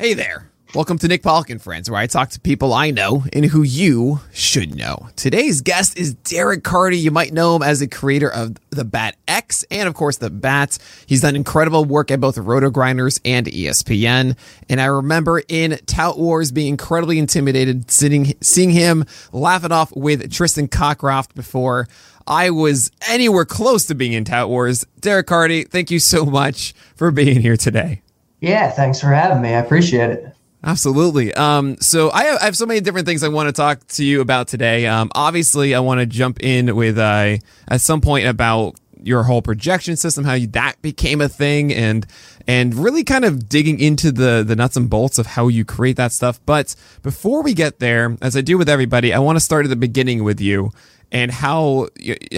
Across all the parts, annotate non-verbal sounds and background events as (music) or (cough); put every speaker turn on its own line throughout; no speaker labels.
Hey there. Welcome to Nick Pollack and Friends, where I talk to people I know and who you should know. Today's guest is Derek Carty. You might know him as the creator of the Bat X and, of course, the Bats. He's done incredible work at both Roto Grinders and ESPN. And I remember in Tout Wars being incredibly intimidated, sitting, seeing him laugh it off with Tristan Cockcroft before I was anywhere close to being in Tout Wars. Derek Carty, thank you so much for being here today.
Yeah, thanks for having me. I appreciate it.
Absolutely. Um, so I have, I have, so many different things I want to talk to you about today. Um, obviously, I want to jump in with uh, at some point about your whole projection system, how you, that became a thing, and and really kind of digging into the the nuts and bolts of how you create that stuff. But before we get there, as I do with everybody, I want to start at the beginning with you and how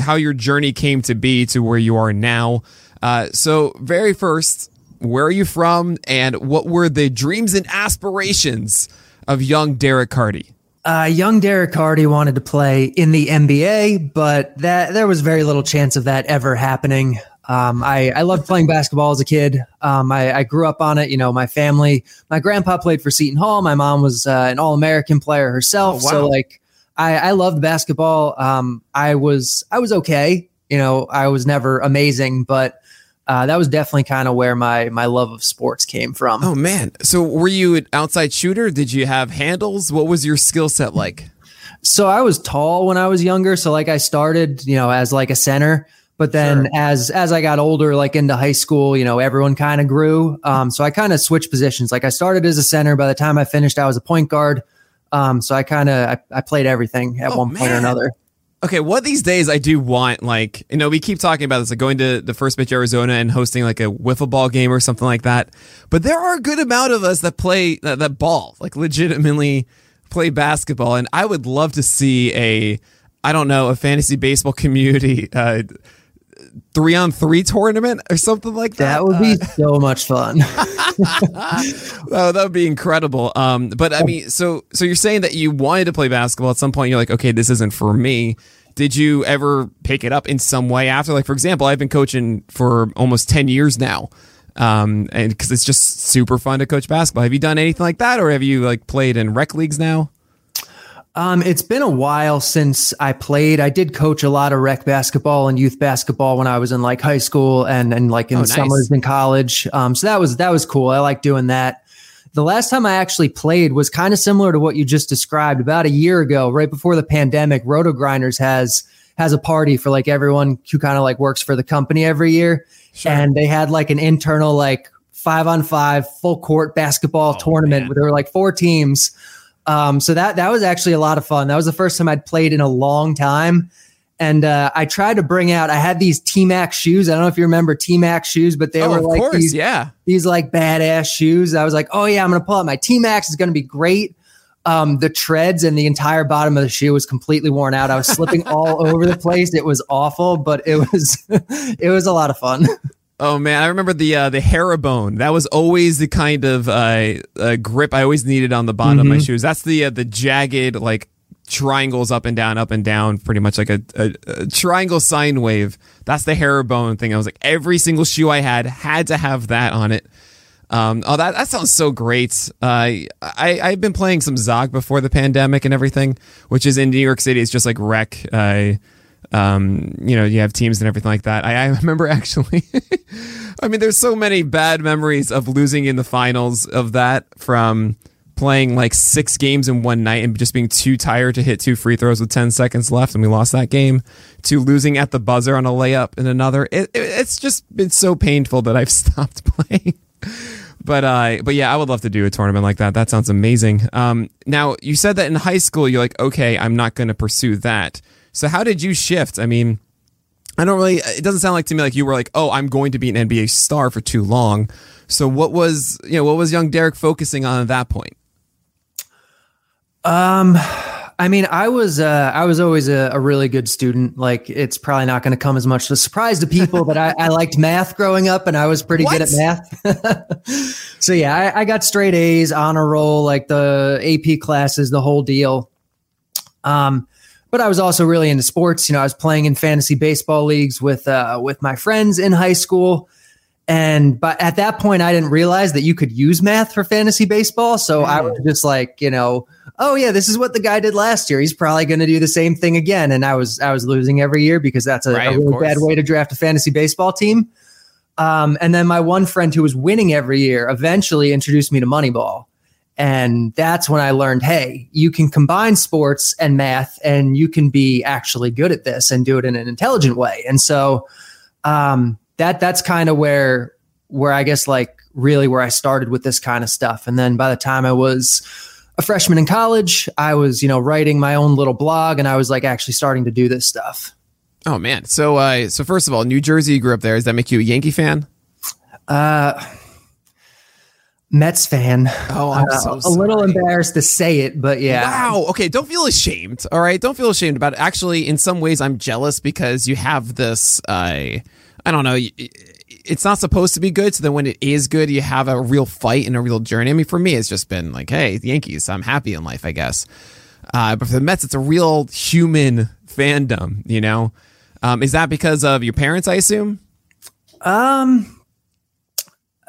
how your journey came to be to where you are now. Uh, so very first, where are you from, and what were the dreams and aspirations of young Derek Carty?
Uh, young Derek Carty wanted to play in the NBA, but that there was very little chance of that ever happening. Um, I, I loved playing basketball as a kid. Um, I, I, grew up on it. You know, my family, my grandpa played for Seton Hall. My mom was uh, an All American player herself. Oh, wow. So like, I, I loved basketball. Um, I was I was okay. You know, I was never amazing, but uh, that was definitely kind of where my my love of sports came from.
Oh man! So were you an outside shooter? Did you have handles? What was your skill set like?
So I was tall when I was younger. So like I started, you know, as like a center. But then sure. as as I got older, like into high school, you know, everyone kind of grew. Um, so I kind of switched positions. Like I started as a center. By the time I finished, I was a point guard. Um, so I kind of I, I, played everything at oh, one point or another.
Okay, what these days I do want, like, you know, we keep talking about this, like going to the first pitch Arizona and hosting like a wiffle ball game or something like that. But there are a good amount of us that play that, that ball, like legitimately play basketball. And I would love to see a, I don't know, a fantasy baseball (laughs) community uh, three on three tournament or something like that.
That would be uh, so much fun. (laughs)
oh, that would be incredible. Um, but I mean, so so you're saying that you wanted to play basketball at some point. You're like, okay, this isn't for me. Did you ever pick it up in some way after? Like, for example, I've been coaching for almost ten years now, um, and because it's just super fun to coach basketball. Have you done anything like that, or have you like played in rec leagues now?
Um, it's been a while since I played. I did coach a lot of rec basketball and youth basketball when I was in like high school and and like in oh, the nice. summers in college. Um, so that was that was cool. I like doing that. The last time I actually played was kind of similar to what you just described. About a year ago, right before the pandemic, Roto Grinders has has a party for like everyone who kind of like works for the company every year, sure. and they had like an internal like five on five full court basketball oh, tournament man. where there were like four teams. Um, so that that was actually a lot of fun. That was the first time I'd played in a long time. And uh, I tried to bring out. I had these T Max shoes. I don't know if you remember T Max shoes, but they oh, were like course, these,
yeah,
these like badass shoes. I was like, oh yeah, I'm gonna pull out my T Max. It's gonna be great. Um, the treads and the entire bottom of the shoe was completely worn out. I was slipping (laughs) all over the place. It was awful, but it was (laughs) it was a lot of fun. (laughs)
Oh man, I remember the uh, the herringbone. That was always the kind of uh, uh, grip I always needed on the bottom mm-hmm. of my mm-hmm. shoes. That's the uh, the jagged like triangles up and down, up and down, pretty much like a, a, a triangle sine wave. That's the herringbone thing. I was like, every single shoe I had had to have that on it. Um, oh, that, that sounds so great. Uh, I, I've been playing some Zog before the pandemic and everything, which is in New York City. It's just like wreck. Uh, um, you know, you have teams and everything like that. I, I remember (laughs) actually, I mean, there's so many bad memories of losing in the finals of that from playing like six games in one night and just being too tired to hit two free throws with 10 seconds left and we lost that game to losing at the buzzer on a layup in another. It, it, it's just been so painful that I've (laughs) stopped playing. but uh, but yeah, I would love to do a tournament like that. That sounds amazing. Um, now you said that in high school you're like, okay, I'm not going to pursue that. So how did you shift? I mean, I don't really. It doesn't sound like to me like you were like, oh, I'm going to be an NBA star for too long. So what was you know what was young Derek focusing on at that point?
Um, I mean, I was uh, I was always a, a really good student. Like, it's probably not going to come as much of a surprise to people, but I, I liked math growing up, and I was pretty what? good at math. (laughs) so yeah, I, I got straight A's, honor roll, like the AP classes, the whole deal. Um, but I was also really into sports. You know, I was playing in fantasy baseball leagues with uh, with my friends in high school, And but at that point, I didn't realize that you could use math for fantasy baseball. So. I was just like, you know, oh yeah, this is what the guy did last year. He's probably going to do the same thing again. And I was I was losing every year because that's a, right, a really bad way to draft a fantasy baseball team. Um, and then my one friend who was winning every year eventually introduced me to Moneyball. And that's when I learned, hey, you can combine sports and math, and you can be actually good at this and do it in an intelligent way. And so, um, that that's kind of where where I guess like really where I started with this kind of stuff. And then by the time I was a freshman in college, I was, you know, writing my own little blog and I was like actually starting to do this stuff.
Oh man. So uh so first of all, New Jersey, you grew up there. Does that make you a Yankee fan?
Uh Mets fan.
Oh, I'm uh, so
a little embarrassed to say it, but yeah.
Wow. Okay, don't feel ashamed. All right, don't feel ashamed about it. Actually, in some ways, I'm jealous because you have this. Uh, I don't know. It's not supposed to be good. So then when it is good, you have a real fight and a real journey. I mean, for me, it's just been like, hey, the Yankees, I'm happy in life, I guess. Uh, but for the Mets, it's a real human fandom, you know? Um, is that because of your parents, I assume?
Um,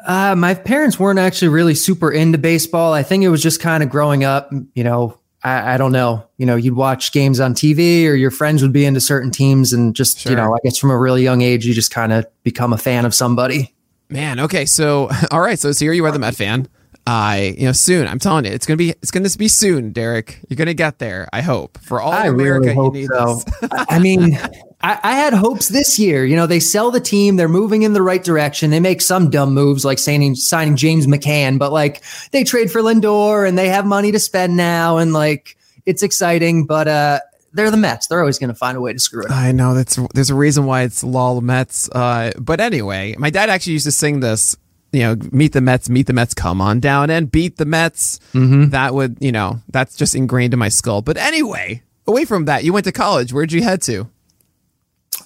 uh, my parents weren't actually really super into baseball. I think it was just kind of growing up, you know, I, I, don't know, you know, you'd watch games on TV or your friends would be into certain teams and just, sure. you know, I guess from a really young age, you just kind of become a fan of somebody.
Man, okay. So, (laughs) all right. So, so here you are, the Met fan. I, you know, soon. I'm telling you, it's gonna be, it's gonna be soon, Derek. You're gonna get there. I hope for all I America. Really hope so. (laughs)
I mean, I, I, had hopes this year. You know, they sell the team, they're moving in the right direction. They make some dumb moves like signing signing James McCann, but like they trade for Lindor and they have money to spend now, and like it's exciting. But uh, they're the Mets. They're always going to find a way to screw it. Up.
I know that's there's a reason why it's lol Mets. Uh, but anyway, my dad actually used to sing this you know, meet the Mets, meet the Mets, come on down and beat the Mets. Mm-hmm. That would, you know, that's just ingrained in my skull. But anyway, away from that, you went to college. Where'd you head to?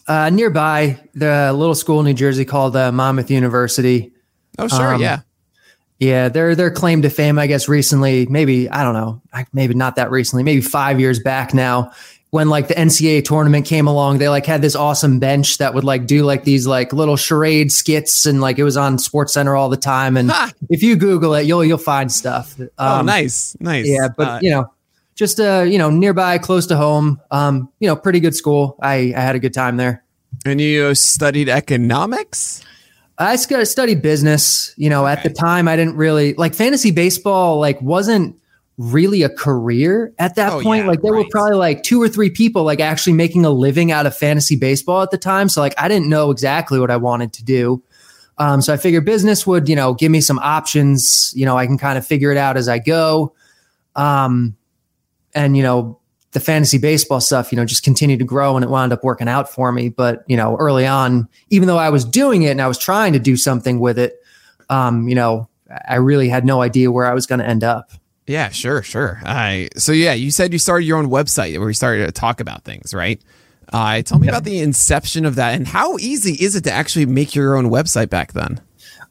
Uh, nearby, the little school in New Jersey called uh, Monmouth University.
Oh, sure, um, yeah,
yeah. Their their claim to fame, I guess, recently, maybe I don't know, maybe not that recently, maybe five years back now, when like the NCAA tournament came along, they like had this awesome bench that would like do like these like little charade skits and like it was on Sports Center all the time. And ha! if you Google it, you'll you'll find stuff.
Oh, um, oh, nice, nice.
Yeah, but uh, you know, just uh, you know, nearby, close to home. Um, you know, pretty good school. I I had a good time there.
And you studied economics.
I studied business. You know, okay. at the time, I didn't really like fantasy baseball. Like, wasn't really a career at that oh, point. Yeah, like there right. were probably like two or three people like actually making a living out of fantasy baseball at the time. So like I didn't know exactly what I wanted to do. Um, so I figured business would, you know, give me some options. You know, I can kind of figure it out as I go. Um, and you know, the fantasy baseball stuff, you know, just continued to grow and it wound up working out for me. But you know, early on, even though I was doing it and I was trying to do something with it, um, you know, I really had no idea where I was going to end up.
Yeah, sure, sure. I so yeah, you said you started your own website where you started to talk about things, right? Uh, tell me yeah. about the inception of that and how easy is it to actually make your own website back then?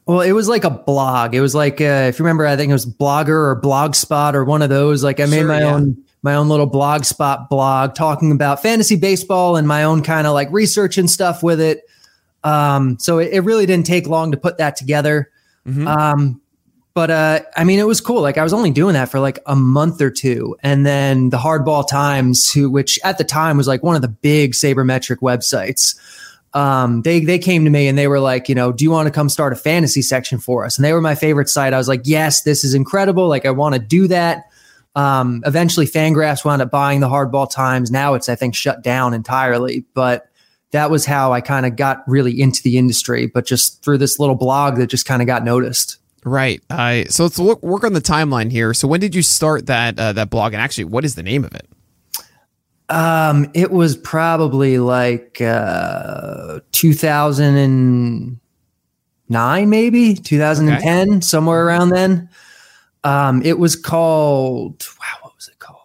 Well, it was like a blog. It was like uh, if you remember, I think it was Blogger or Blogspot or one of those. Like I made sure, my yeah. own my own little blog spot blog talking about fantasy baseball and my own kind of like research and stuff with it. Um, so it, it, really didn't take long to put that together. Mm-hmm. Um, but uh, I mean, it was cool. Like I was only doing that for like a month or two, and then the Hardball Times, who which at the time was like one of the big sabermetric websites. Um, they they came to me and they were like, you know, do you want to come start a fantasy section for us? And they were my favorite site. I was like, yes, this is incredible. Like I want to do that. Um, eventually, Fangraphs wound up buying the Hardball Times. Now it's I think shut down entirely, but that was how I kind of got really into the industry. But just through this little blog that just kind of got noticed.
Right. Uh, so let's look, work on the timeline here. So when did you start that uh, that blog, and actually, what is the name of it?
Um, it was probably like uh, 2009, maybe 2010, okay. somewhere around then. Um, it was called wow, what was it called?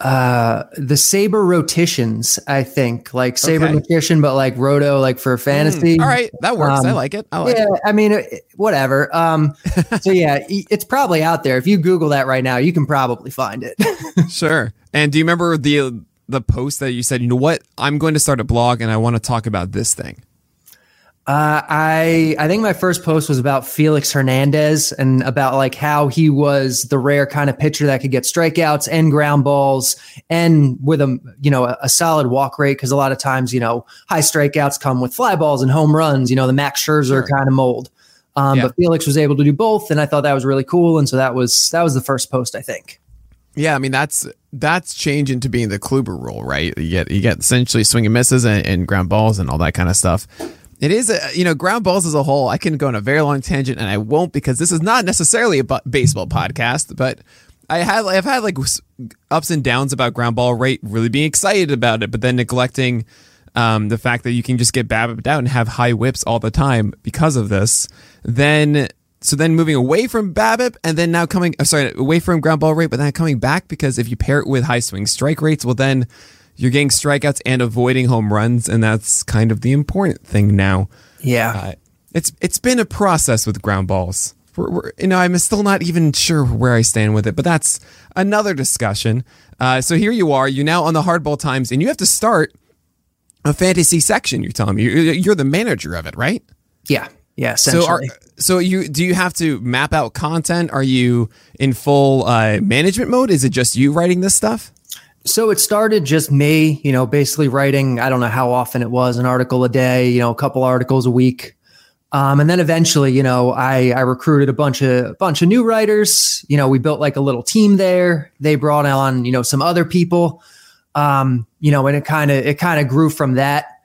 uh the saber rotations i think. Like saber okay. but like roto like for fantasy.
Mm, all right. That works. Um, i like it. I like
yeah
it.
i mean whatever. Um (laughs) so yeah it's probably out there. If you google that right now you can probably find it. (laughs)
Sure. And do you remember the the post that you said you know what? I'm going to start a blog and i want to talk about this thing
Uh, I I think my first post was about Felix Hernandez and about like how he was the rare kind of pitcher that could get strikeouts and ground balls and with a you know a, a solid walk rate because a lot of times you know high strikeouts come with fly balls and home runs you know the Max Scherzer sure. kind of mold. Um, yeah. But Felix was able to do both, and I thought that was really cool. And so that was that was the first post I think.
Yeah, I mean that's that's changing to being the Kluber rule, right? You get you get essentially swinging misses and, and ground balls and all that kind of stuff. It is, a, you know, ground balls as a whole. I can go on a very long tangent, and I won't because this is not necessarily a baseball podcast. But I have, I've had like ups and downs about ground ball rate, really being excited about it, but then neglecting um, the fact that you can just get BABIP out and have high WHIPs all the time because of this. Then, so then moving away from BABIP, and then now coming, uh, sorry, away from ground ball rate, but then coming back because if you pair it with high swing strike rates, well then you're getting strikeouts and avoiding home runs, and that's kind of the important thing now.
Yeah, uh,
it's it's been a process with ground balls. We're, we're, you know, I'm still not even sure where I stand with it, but that's another discussion. Uh, so here you are, you're now on the hardball times, and you have to start a fantasy section. You're telling me you're, you're the manager of it, right?
Yeah, yeah. So, are,
so you do you have to map out content? Are you in full uh, management mode? Is it just you writing this stuff?
So it started just me, you know, basically writing, I don't know how often it was, an article a day, you know, a couple articles a week. Um, and then eventually, you know, I, I recruited a bunch of a bunch of new writers. You know, we built like a little team there. They brought on, you know, some other people. Um, you know, and it kind of it kind of grew from that.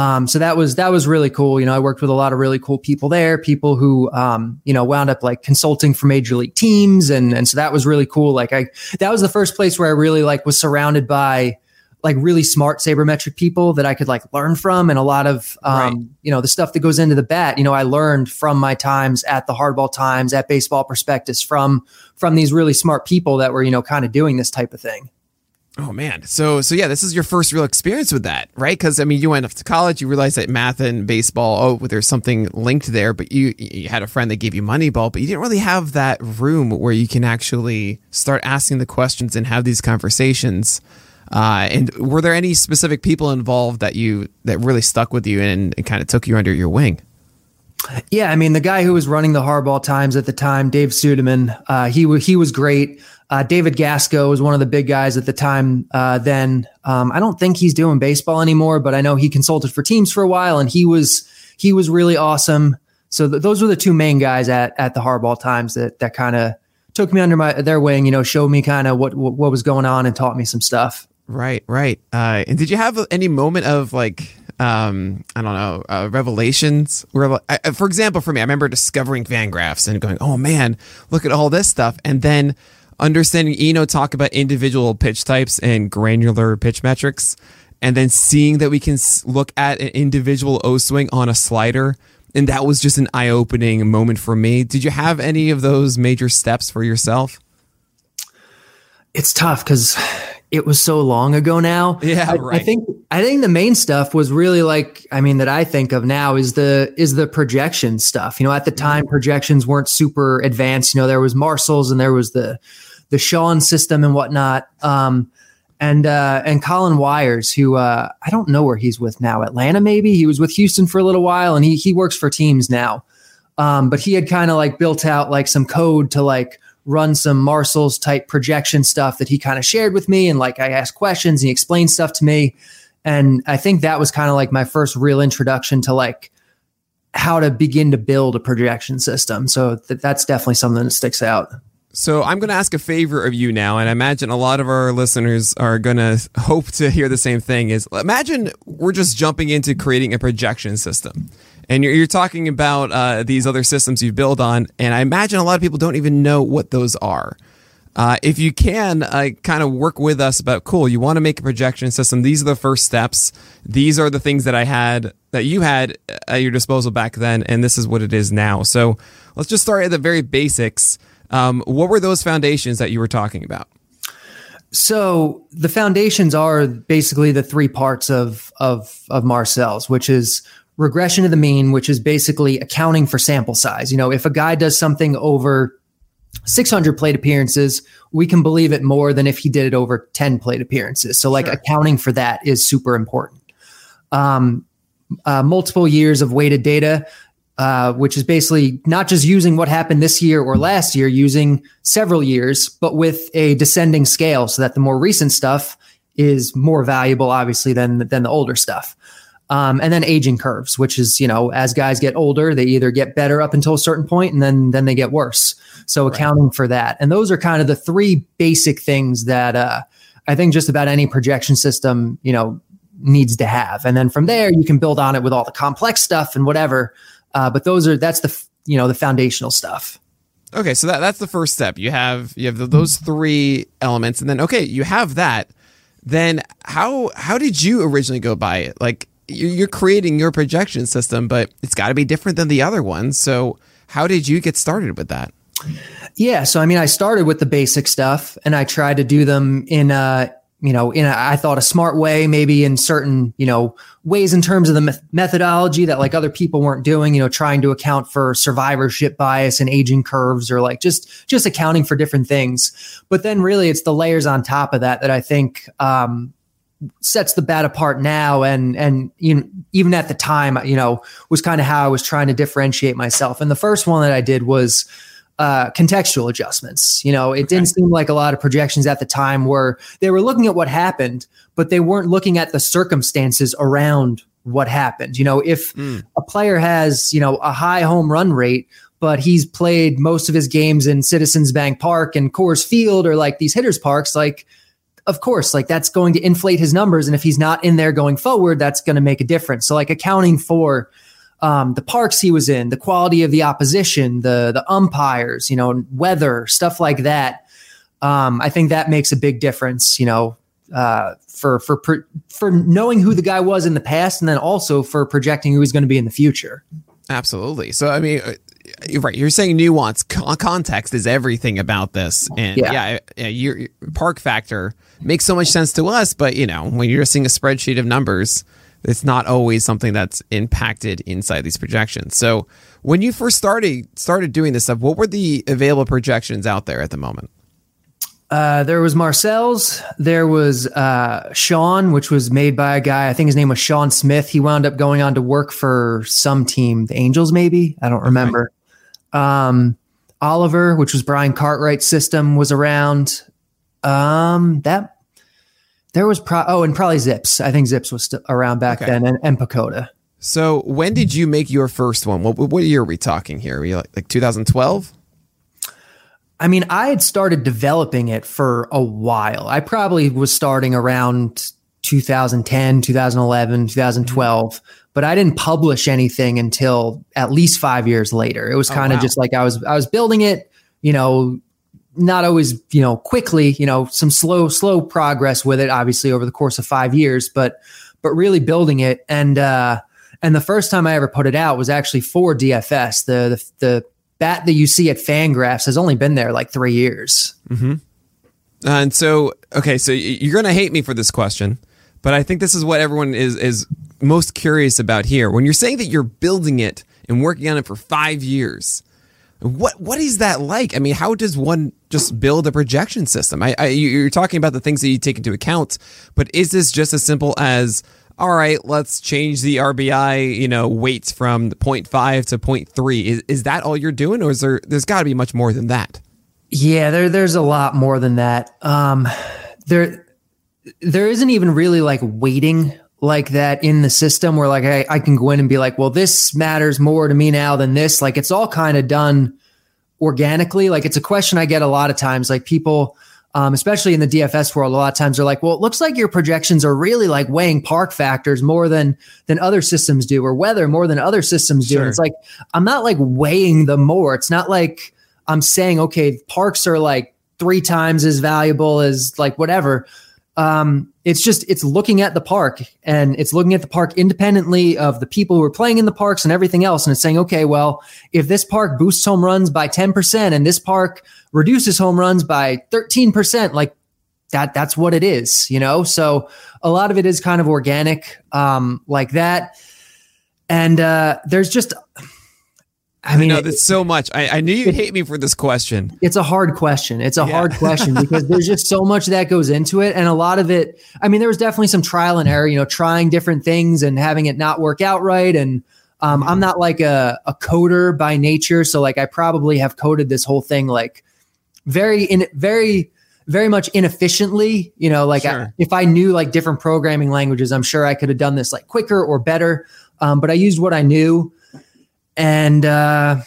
Um, so that was that was really cool. You know, I worked with a lot of really cool people there, people who um, you know wound up like consulting for major league teams, and and so that was really cool. Like I that was the first place where I really like was surrounded by like really smart sabermetric people that I could like learn from, and a lot of um, right. you know the stuff that goes into the bat. You know, I learned from my times at the Hardball Times, at Baseball Prospectus, from from these really smart people that were you know kind of doing this type of thing.
Oh man. So so yeah, this is your first real experience with that, right? Because I mean, you went off to college, you realized that math and baseball, oh, there's something linked there, but you you had a friend that gave you Moneyball, but you didn't really have that room where you can actually start asking the questions and have these conversations. Uh, and were there any specific people involved that you that really stuck with you and, and kind of took you under your wing?
Yeah, I mean the guy who was running the Hardball Times at the time, Dave Studeman, uh, he he was great. Uh, David Gassko was one of the big guys at the time. Uh, then um, I don't think he's doing baseball anymore, but I know he consulted for teams for a while, and he was he was really awesome. So th- those were the two main guys at at the Hardball Times that that kind of took me under my their wing. You know, showed me kind of what, what, what was going on and taught me some stuff.
Right, right. Uh, and did you have any moment of like um, I don't know, uh, revelations. Where, I, for example, for me, I remember discovering Van Fangraphs and going, "Oh man, look at all this stuff," and then understanding Eno talk about individual pitch types and granular pitch metrics, and then seeing that we can look at an individual O swing on a slider. And that was just an eye opening moment for me. Did you have any of those major steps for yourself?
It's tough because it was so long ago now.
Yeah,
I,
right.
I think I think the main stuff was really like I mean that I think of now is the is the projection stuff. You know, at the time mm-hmm. projections weren't super advanced. You know, there was Marcel's and there was the the CHONE system and whatnot. Um, and uh, and Colin Wyers, who uh, I don't know where he's with now, Atlanta maybe. He was with Houston for a little while, and he he works for teams now. Um, but he had kind of like built out like some code to like run some Marcel's type projection stuff that he kind of shared with me, and like I asked questions and he explained stuff to me, and I think that was kind of like my first real introduction to like how to begin to build a projection system. So th- that's definitely something that sticks out.
So I'm going to ask a favor of you now, and I imagine a lot of our listeners are going to hope to hear the same thing. Is imagine we're just jumping into creating a projection system, and you're, you're talking about uh, these other systems you build on, and I imagine a lot of people don't even know what those are. Uh, if you can, uh, kind of work with us about cool. You want to make a projection system. These are the first steps. These are the things that I had that you had at your disposal back then, and this is what it is now. So let's just start at the very basics. Um, what were those foundations that you were talking about?
So the foundations are basically the three parts of of of Marcel's, which is regression to the mean, which is basically accounting for sample size. You know, if a guy does something over 600 plate appearances, we can believe it more than if he did it over 10 plate appearances. So, like, sure. accounting for that is super important. Um, uh, multiple years of weighted data, uh, which is basically not just using what happened this year or last year, using several years, but with a descending scale so that the more recent stuff is more valuable, obviously, than, than the older stuff. Um, and then aging curves, which is, you know, as guys get older, they either get better up until a certain point and then, then they get worse. So right. accounting for that. And those are kind of the three basic things that, uh, I think just about any projection system, you know, needs to have. And then from there, you can build on it with all the complex stuff and whatever. Uh, but those are, that's the, you know, the foundational stuff.
Okay. So that, that's the first step. You have, you have the, those three elements and then, okay, you have that. Then how, how did you originally go by it? Like, you're creating your projection system, but it's got to be different than the other ones. So, how did you get started with that?
Yeah, so I mean, I started with the basic stuff, and I tried to do them in a you know in a I thought a smart way, maybe in certain you know ways in terms of the methodology that like other people weren't doing. You know, trying to account for survivorship bias and aging curves, or like just just accounting for different things. But then, really, it's the layers on top of that that I think um, sets the bat apart now and and you even at the time you know was kind of how I was trying to differentiate myself and the first one that I did was uh, contextual adjustments you know it okay. didn't seem like a lot of projections at the time were they were looking at what happened but they weren't looking at the circumstances around what happened you know if mm. a player has you know a high home run rate but he's played most of his games in Citizens Bank Park and Coors Field or like these hitters parks like of course, like that's going to inflate his numbers. And if he's not in there going forward, that's going to make a difference. So, like accounting for um, the parks he was in, the quality of the opposition, the the umpires, you know, weather, stuff like that. Um, I think that makes a big difference. You know, uh, for for for knowing who the guy was in the past, and then also for projecting who he's going to be in the future.
Absolutely. So, I mean, right you're saying nuance context is everything about this and yeah, yeah, yeah your park factor makes so much sense to us but you know when you're seeing a spreadsheet of numbers it's not always something that's impacted inside these projections so when you first started started doing this stuff what were the available projections out there at the moment
uh, there was Marcel's. There was uh, CHONE, which was made by a guy. I think his name was Sean Smith. He wound up going on to work for some team, the Angels, maybe. I don't remember. Um, Oliver, which was Brian Cartwright's system, was around. Um, that there was pro- oh, and probably ZiPS. I think ZiPS was st- around back okay. then, and, and PECOTA.
So when did you make your first one? What, what year are we talking here? Are we like, like 2012?
I mean, I had started developing it for a while. I probably was starting around 2010, 2011, 2012 but I didn't publish anything until at least five years later. It was kind of oh, wow. just like I was I was building it, you know, not always you know quickly, you know, some slow slow progress with it, obviously over the course of five years, but but really building it and uh, and the first time I ever put it out was actually for DFS. The the, the bat that you see at Fangraphs has only been there like three years.
Mm-hmm. and so, okay, so you're gonna hate me for this question, but I think this is what everyone is is most curious about here. When you're saying that you're building it and working on it for five years, what what is that like? I mean, how does one just build a projection system? I, I you're talking about the things that you take into account, but is this just as simple as all right, let's change the RBI, you know, weights from 0.5 to 0.3. Is is that all you're doing, or is there? There's got to be much more than that.
Yeah, there there's a lot more than that. Um, there there isn't even really like waiting like that in the system where like I, I can go in and be like, well, this matters more to me now than this. Like it's all kind of done organically. Like it's a question I get a lot of times. Like people, um, especially in the DFS world, a lot of times they're like, well, it looks like your projections are really like weighing park factors more than than other systems do, or weather more than other systems do. Sure. it's like I'm not like weighing them more. It's not like I'm saying, okay, parks are like three times as valuable as like whatever um, it's just it's looking at the park and it's looking at the park independently of the people who are playing in the parks and everything else. And it's saying okay well if this park boosts home runs by 10% and this park reduces home runs by 13% like that that's what it is you know? So a lot of it is kind of organic um, like that. And uh, there's just
I mean, I know that's so much. I, I knew you'd hate me for this question.
It's a hard question. It's a yeah. hard question (laughs) because there's just so much that goes into it. And a lot of it, I mean, there was definitely some trial and error, you know, trying different things and having it not work out right. And um, I'm not like a, a coder by nature. So, like, I probably have coded this whole thing like very, in very, very much inefficiently. You know, like sure. I, if I knew like different programming languages, I'm sure I could have done this like quicker or better. Um, but I used what I knew and uh,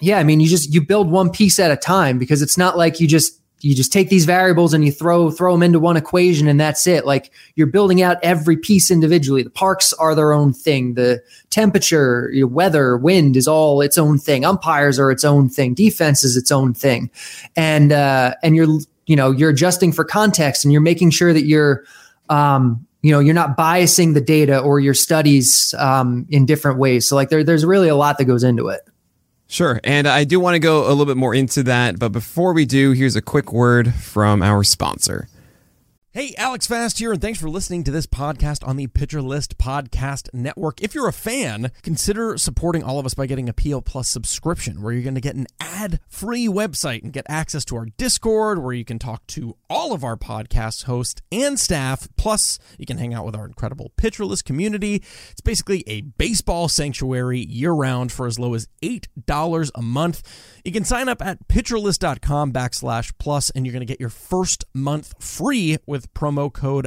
yeah, I mean, you just you build one piece at a time because it's not like you just you just take these variables and you throw throw them into one equation and that's it. Like you're building out every piece individually. The parks are their own thing. The temperature your weather wind is all its own thing. Umpires are its own thing. Defense is its own thing. And uh and you're you know you're adjusting for context and you're making sure that you're um you know you're not biasing the data or your studies um, in different ways. So like there, there's really a lot that goes into it.
Sure. And i do want to go a little bit more into that but before we do here's a quick word from our sponsor.
Hey, Alex Fast here, and thanks for listening to this podcast on the Pitcher List Podcast Network. If you're a fan, consider supporting all of us by getting a PL Plus subscription, where you're going to get an ad free website and get access to our Discord, where you can talk to all of our podcast hosts and staff. Plus, you can hang out with our incredible Pitcher List community. It's basically a baseball sanctuary year round for as low as $8 a month. You can sign up at pitcherlist.com backslash plus, and you're going to get your first month free with promo code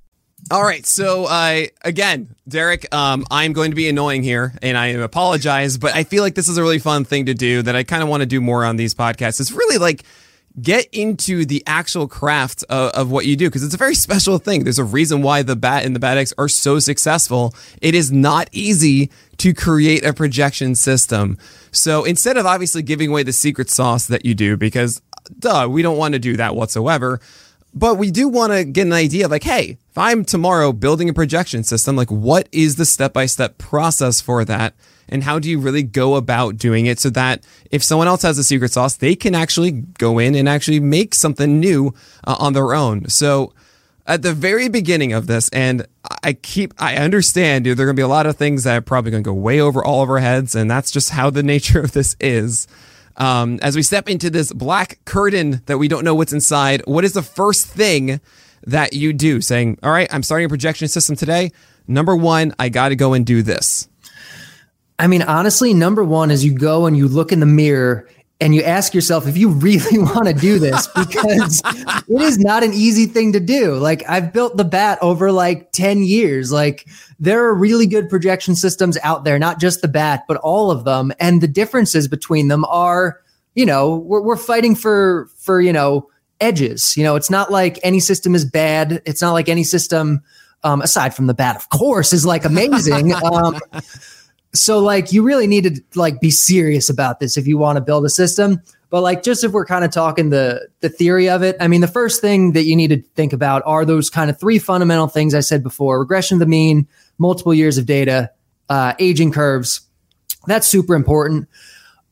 All right, so uh, again, Derek, um, I'm going to be annoying here, and I apologize, but I feel like this is a really fun thing to do that I kind of want to do more on these podcasts. It's really like get into the actual craft of, of what you do because it's a very (laughs) special thing. There's a reason why the bat and the Bat X are so successful. It is not easy to create a projection system. So instead of obviously giving away the secret sauce that you do, because duh, we don't want to do that whatsoever. But we do want to get an idea of like, hey, if I'm tomorrow building a projection system, like what is the step by step process for that? And how do you really go about doing it so that if someone else has a secret sauce, they can actually go in and actually make something new uh, on their own? So, at the very beginning of this, and I keep, I understand, dude, there are going to be a lot of things that are probably going to go way over all of our heads, and that's just how the (laughs) nature of this is. Um, as we step into this black curtain that we don't know what's inside, what is the first thing that you do? Saying, all right, I'm starting a projection system today. Number one, I got to go and do this.
I mean, honestly, number one is you go and you look in the mirror and you ask yourself if you really (laughs) want to do this because it is not an easy thing to do. Like I've built the bat over like 10 years. Like there are really good projection systems out there, not just the bat, but all of them. And the differences between them are, you know, we're, we're fighting for, for, you know, edges. You know, it's not like any system is bad. It's not like any system, um, aside from the bat, of course, is like amazing. (laughs) um, so like you really need to like be serious about this if you want to build a system. But like just if we're kind of talking the the theory of it i mean the first thing that you need to think about are those kind of three fundamental things i said before regression of the mean multiple years of data uh, aging curves. That's super important.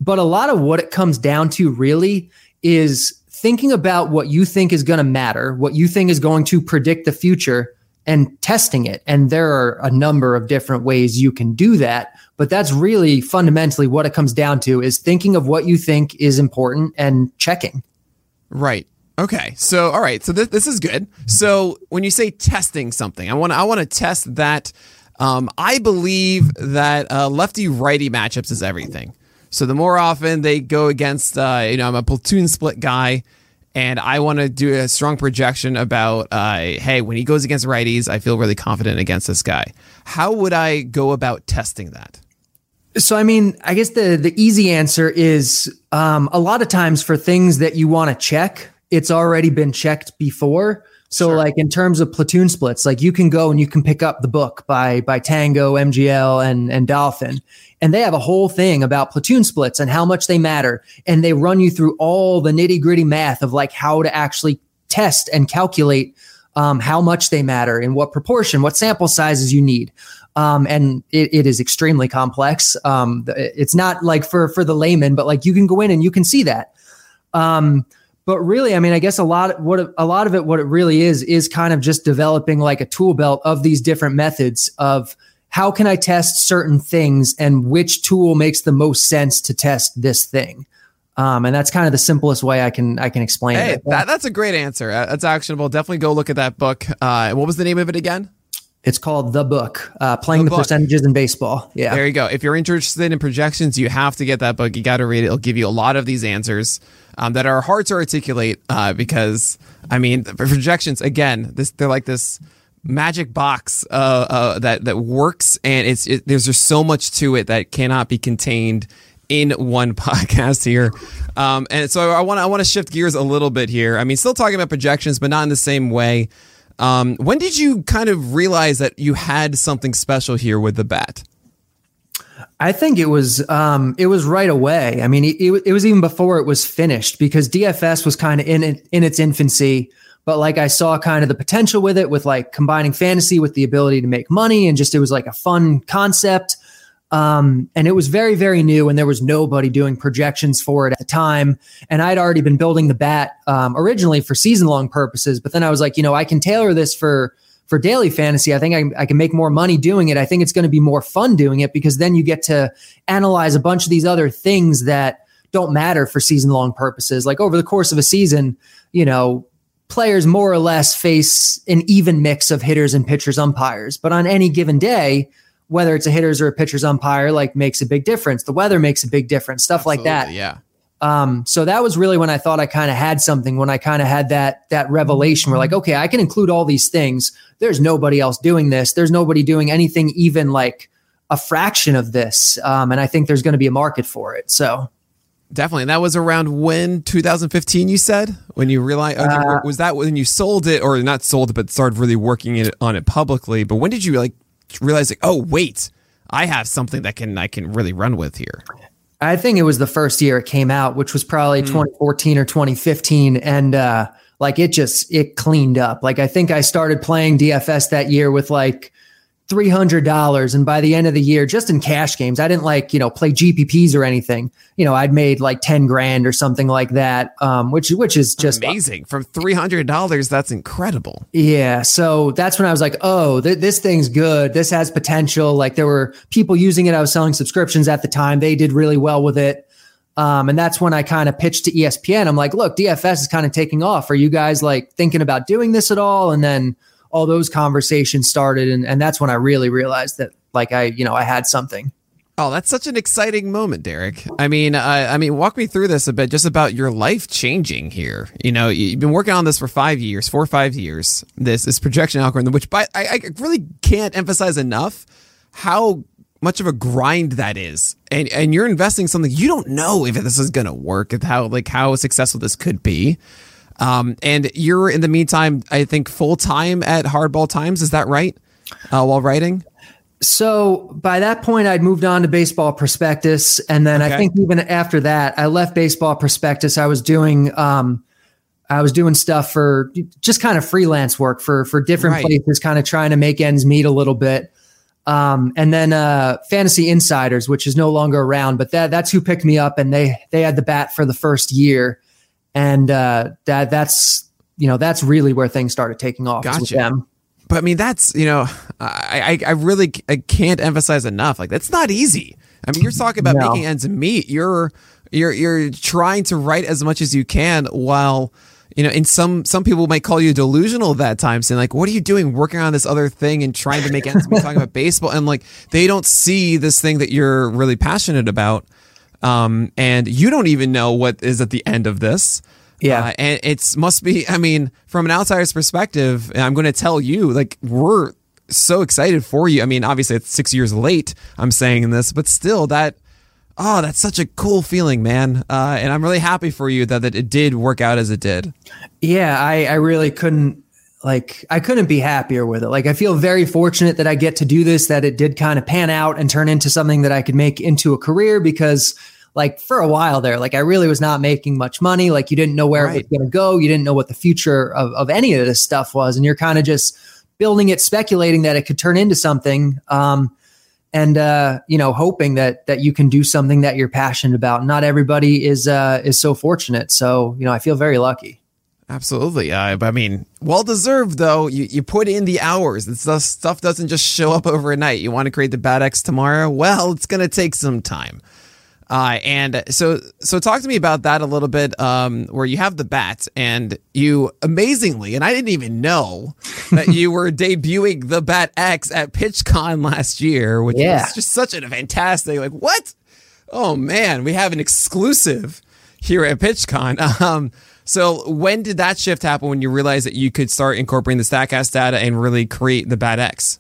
But a lot of what it comes down to really is thinking about what you think is going to matter what you think is going to predict the future and testing it. And there are a number of different ways you can do that but that's really fundamentally what it comes down to is thinking of what you think is important and checking.
Right. Okay. So, all right. So this, this is good. So when you say testing something, I want I want to test that. Um, I believe that uh, lefty righty matchups is everything. So the more often they go against, uh, you know, I'm a platoon split guy and I want to do a strong projection about, uh, hey, when he goes against righties, I feel really confident against this guy. How would I go about testing that?
So, I mean, I guess the the easy answer is um, a lot of times for things that you want to check, it's already been checked before. So sure. like in terms of platoon splits, like you can go and you can pick up the book by by Tango, MGL, and and Dolphin, and they have a whole thing about platoon splits and how much they matter, and they run you through all the nitty gritty math of like how to actually test and calculate um, how much they matter, in what proportion, what sample sizes you need. Um, and it, it is extremely complex. Um, it's not like for for the layman, but like you can go in and you can see that. Um, but really, I mean, I guess a lot of what a lot of it, what it really is, is kind of just developing like a tool belt of these different methods of how can I test certain things and which tool makes the most sense to test this thing. Um, and that's kind of the simplest way I can I can explain
hey,
it.
That, that's a great answer. Uh, that's actionable. Definitely go look at that book. Uh, what was the name of it again?
It's called The Book, uh, Playing the, the Percentages in Baseball. Yeah.
There you go. If you're interested in projections, you have to get that book. You got to read it. It'll give you a lot of these answers um, that are hard to articulate uh, because, I mean, projections, again, this they're like this magic box uh, uh, that, that works. And it's it, there's just so much to it that cannot be contained in one (laughs) podcast here. Um, and so I want I want to shift gears a little bit here. I mean, still talking about projections, but not in the same way. Um, when did you kind of realize that you had something special here with the bat?
I think it was um, it was right away. I mean, it, it was even before it was finished because DFS was kind of in it, in its infancy. But like I saw kind of the potential with it, with like combining fantasy with the ability to make money, and just it was like a fun concept. Um, and it was very, very new, and there was nobody doing projections for it at the time. And I'd already been building the bat um, originally for season long purposes, but then I was like, you know, I can tailor this for for daily fantasy. I think I, I can make more money doing it. I think it's going to be more fun doing it because then you get to analyze a bunch of these other things that don't matter for season long purposes. Like over the course of a season, you know, players more or less face an even mix of hitters and pitchers, umpires, but on any given day whether it's a hitter's or a pitcher's umpire, like makes a big difference. The weather makes a big difference, stuff Absolutely, like that.
Yeah.
Um, so that was really when I thought I kind of had something, when I kind of had that that revelation where like, okay, I can include all these things. There's nobody else doing this. There's nobody doing anything even like a fraction of this. Um, and I think there's going to be a market for it. So
definitely. And that was around when 2015, you said, when you realized, uh, was that when you sold it or not sold it, but started really working it on it publicly? But when did you like realizing, oh wait, I have something that can I can really run with here.
I think it was the first year it came out, which was probably mm. 2014 or 2015, and uh, like it just it cleaned up. Like I think I started playing DFS that year with like $300 and by the end of the year just in cash games i didn't like you know play gpps or anything. You know i'd made like 10 grand or something like that um, which which is just
amazing. From $300 that's incredible.
Yeah. So that's when i was like oh th- this thing's good. This has potential. Like there were people using it. I was selling subscriptions at the time. They did really well with it. Um, and that's when I kind of pitched to ESPN. I'm like, look, DFS is kind of taking off. Are you guys like thinking about doing this at all? And then all those conversations started and, and that's when I really realized that like I, you know, I had something.
Oh, that's such an exciting moment, Derek. I mean, I, I mean, walk me through this a bit, just about your life changing here. You know, you've been working on this for five years, four or five years. This this projection algorithm, which by I, I really can't emphasize enough how much of a grind that is, and and you're investing something you don't know if this is going to work, if how like how successful this could be. Um, and you're in the meantime, I think full time at Hardball Times. Is that right? Uh, while writing.
So by that point, I'd moved on to Baseball Prospectus, and then okay. I think even after that, I left Baseball Prospectus. I was doing, um, I was doing stuff for just kind of freelance work for for different right. places, kind of trying to make ends meet a little bit. Um, and then uh, Fantasy Insiders, which is no longer around, but that that's who picked me up, and they they had the bat for the first year and uh, that that's you know that's really where things started taking off gotcha. with them.
But I mean, that's you know, I I, really I can't emphasize enough. Like that's not easy. I mean, you're talking about no. making ends meet. You're you're you're trying to write as much as you can while you know, and some some people might call you delusional that time, saying like, "What are you doing, working on this other thing and trying to make ends meet, talking about (laughs) baseball?" And like, they don't see this thing that you're really passionate about um, and you don't even know what is at the end of this.
Yeah. Uh,
and it's must be, I mean, from an outsider's perspective, I'm going to tell you, like, we're so excited for you. I mean, obviously it's six years late, I'm saying this, but still that, oh, that's such a cool feeling, man. Uh, and I'm really happy for you that, that it did work out as it did.
Yeah. I, I really couldn't, like I couldn't be happier with it. Like I feel very fortunate that I get to do this, that it did kind of pan out and turn into something that I could make into a career because like for a while there, like I really was not making much money. Like you didn't know where right. it was going to go. You didn't know what the future of, of any of this stuff was. And you're kind of just building it, speculating that it could turn into something. Um, and uh, you know, hoping that that you can do something that you're passionate about. Not everybody is uh, is so fortunate. So you know, I feel very lucky.
Absolutely. Uh, I mean, well deserved though. You you put in the hours. This stuff doesn't just show up (laughs) overnight. You want to create the Bat X tomorrow? Well, it's going to take some time. Uh, and so, so talk to me about that a little bit. Um, where you have the bat, and you amazingly, and I didn't even know (laughs) that you were debuting the Bat X at PitchCon last year, which yeah. was just such a fantastic. Like, what? Oh man, we have an exclusive here at PitchCon. (laughs) Um, so when did that shift happen when you realized that you could start incorporating the Statcast data and really create the BAT X?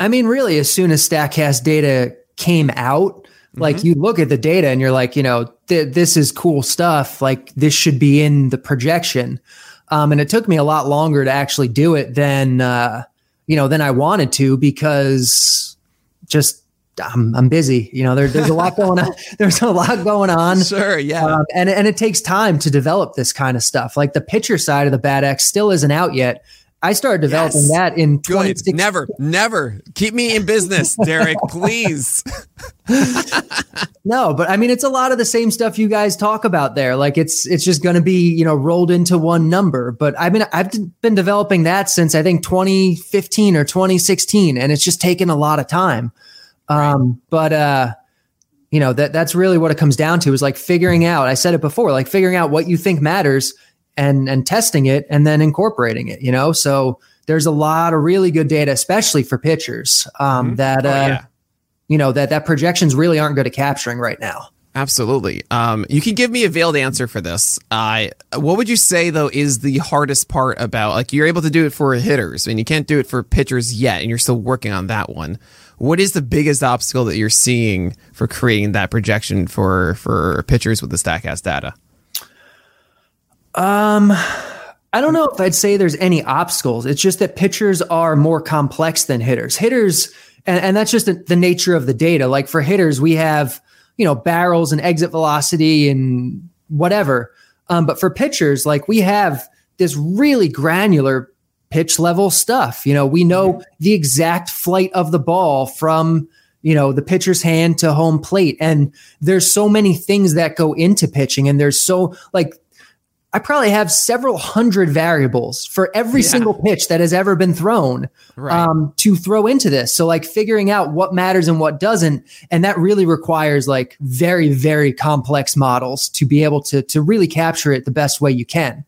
I mean, really, as soon as Statcast data came out, like mm-hmm. you look at the data and you're like, you know, th- this is cool stuff. Like this should be in the projection. Um, and it took me a lot longer to actually do it than, uh, you know, than I wanted to because just I'm, I'm busy. You know, there, there's a lot going on. (laughs) (laughs) There's a lot going on.
Sure, yeah. Um,
and and it takes time to develop this kind of stuff. Like the pitcher side of the Bat X still isn't out yet. I started developing yes. that in Good.
Never, never keep me in business, (laughs) Derek, please.
no, but I mean, it's a lot of the same stuff you guys talk about there. Like it's it's just going to be you know rolled into one number. But I've been I've been developing that since I think 2015 or 2016, and it's just taken a lot of time. Um, but uh, you know that that's really what it comes down to is like figuring out. I said it before, like figuring out what you think matters and and testing it and then incorporating it. You know, so there's a lot of really good data, especially for pitchers, um, mm-hmm. that oh, uh, yeah. you know that that projections really aren't good at capturing right now.
Absolutely. Um, you can give me a veiled answer for this. Uh, what would you say though is the hardest part about like you're able to do it for hitters and you can't do it for pitchers yet, and you're still working on that one. What is the biggest obstacle that you're seeing for creating that projection for for pitchers with the Statcast data?
Um, I don't know if I'd say there's any obstacles. It's just that pitchers are more complex than hitters. Hitters, and, and that's just the, the nature of the data. Like for hitters, we have you know barrels and exit velocity and whatever. Um, but for pitchers, like we have this really granular pitch level stuff. You know, we know the exact flight of the ball from, you know, the pitcher's hand to home plate. And there's so many things that go into pitching. And there's so like, I probably have several hundred variables for every yeah. single pitch that has ever been thrown right. um, to throw into this. So, like, figuring out what matters and what doesn't, and that really requires like very, very complex models to be able to to really capture it the best way you can.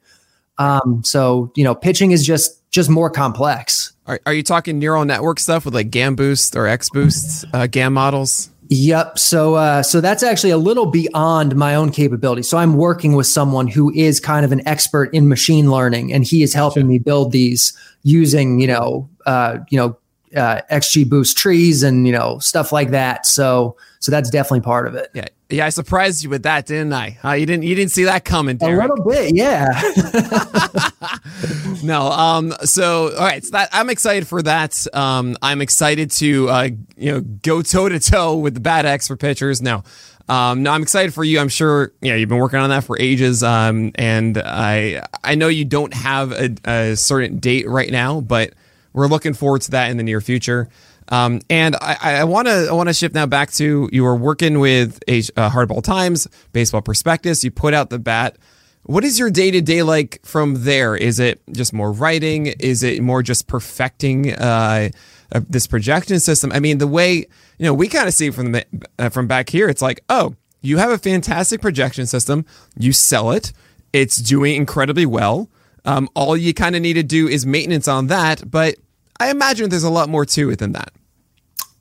Um, so, you know, pitching is just just more complex.
Are, are you talking neural network stuff with like GAMBoost or XGBoost uh, GAM models?
Yep. So, uh, so that's actually a little beyond my own capability. So I'm working with someone who is kind of an expert in machine learning, and he is helping me build these using, you know, uh, you know, uh, XG boost trees and you know stuff like that. So, so that's definitely part of it.
Yeah. Yeah, I surprised you with that, didn't I? Uh, you didn't you didn't see that coming, Derek.
A little bit, yeah. (laughs) (laughs)
no, um, so all right, so that I'm excited for that. Um, I'm excited to uh, you know go toe to toe with the BAT X for pitchers. Now, um, no, I'm excited for you. I'm sure, yeah, you've been working on that for ages. Um, and I I know you don't have a, a certain date right now, but we're looking forward to that in the near future. Um, and I want to I want to shift now back to you were working with a, uh, Hardball Times, Baseball Prospectus. You put out the bat. What is your day to day like from there? Is it just more writing? Is it more just perfecting uh, this projection system? I mean, the way you know we kind of see from the uh, from back here, it's like, oh, you have a fantastic projection system. You sell it. It's doing incredibly well. Um, all you kind of need to do is maintenance on that, but I imagine there's a lot more to it than that.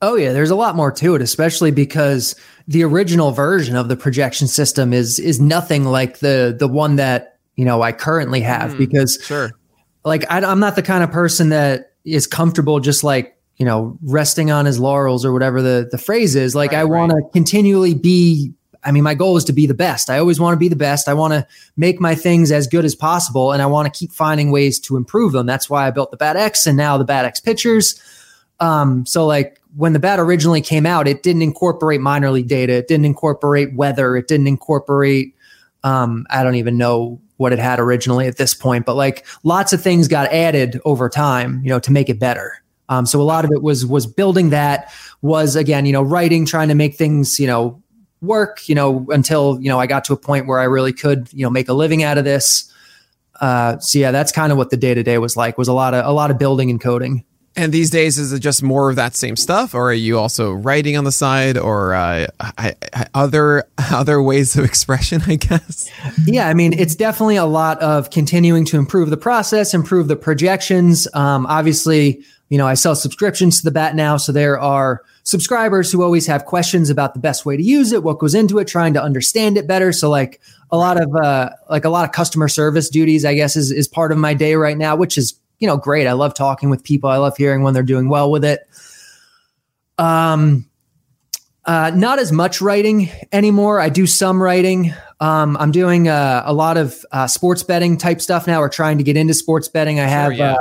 Oh yeah, there's a lot more to it, especially because the original version of the projection system is is nothing like the the one that you know I currently have. Mm, because
sure,
like I, I'm not the kind of person that is comfortable just like you know resting on his laurels or whatever the the phrase is. Like right, I want right. to continually be I mean, my goal is to be the best. I always want to be the best. I want to make my things as good as possible, and I want to keep finding ways to improve them. That's why I built the Bat X and now the Bat X pitchers. Um, so like when the bat originally came out, it didn't incorporate minor league data. It didn't incorporate weather. It didn't incorporate, um, I don't even know what it had originally at this point, but like lots of things got added over time, you know, to make it better. Um, so a lot of it was was building that was again, you know, writing, trying to make things, you know, work, you know, until you know I got to a point where I really could, you know, make a living out of this. Uh, so yeah, that's kind of what the day to day was like. Was a lot of a lot of building and coding.
And these days, is it just more of that same stuff, or are you also writing on the side, or uh, I, I, other (laughs) other ways of expression? I guess.
Yeah, I mean, it's definitely a lot of continuing to improve the process, improve the projections. Um, obviously, you know, I sell subscriptions to the bat now, so there are subscribers who always have questions about the best way to use it, what goes into it, trying to understand it better. So, like a lot of uh, like a lot of customer service duties, I guess, is is part of my day right now, which is you know, great. I love talking with people. I love hearing when they're doing well with it. Um, uh, not as much writing anymore. I do some writing. Um, I'm doing uh, a lot of uh, sports betting type stuff now. We're trying to get into sports betting. I have, sure, yeah.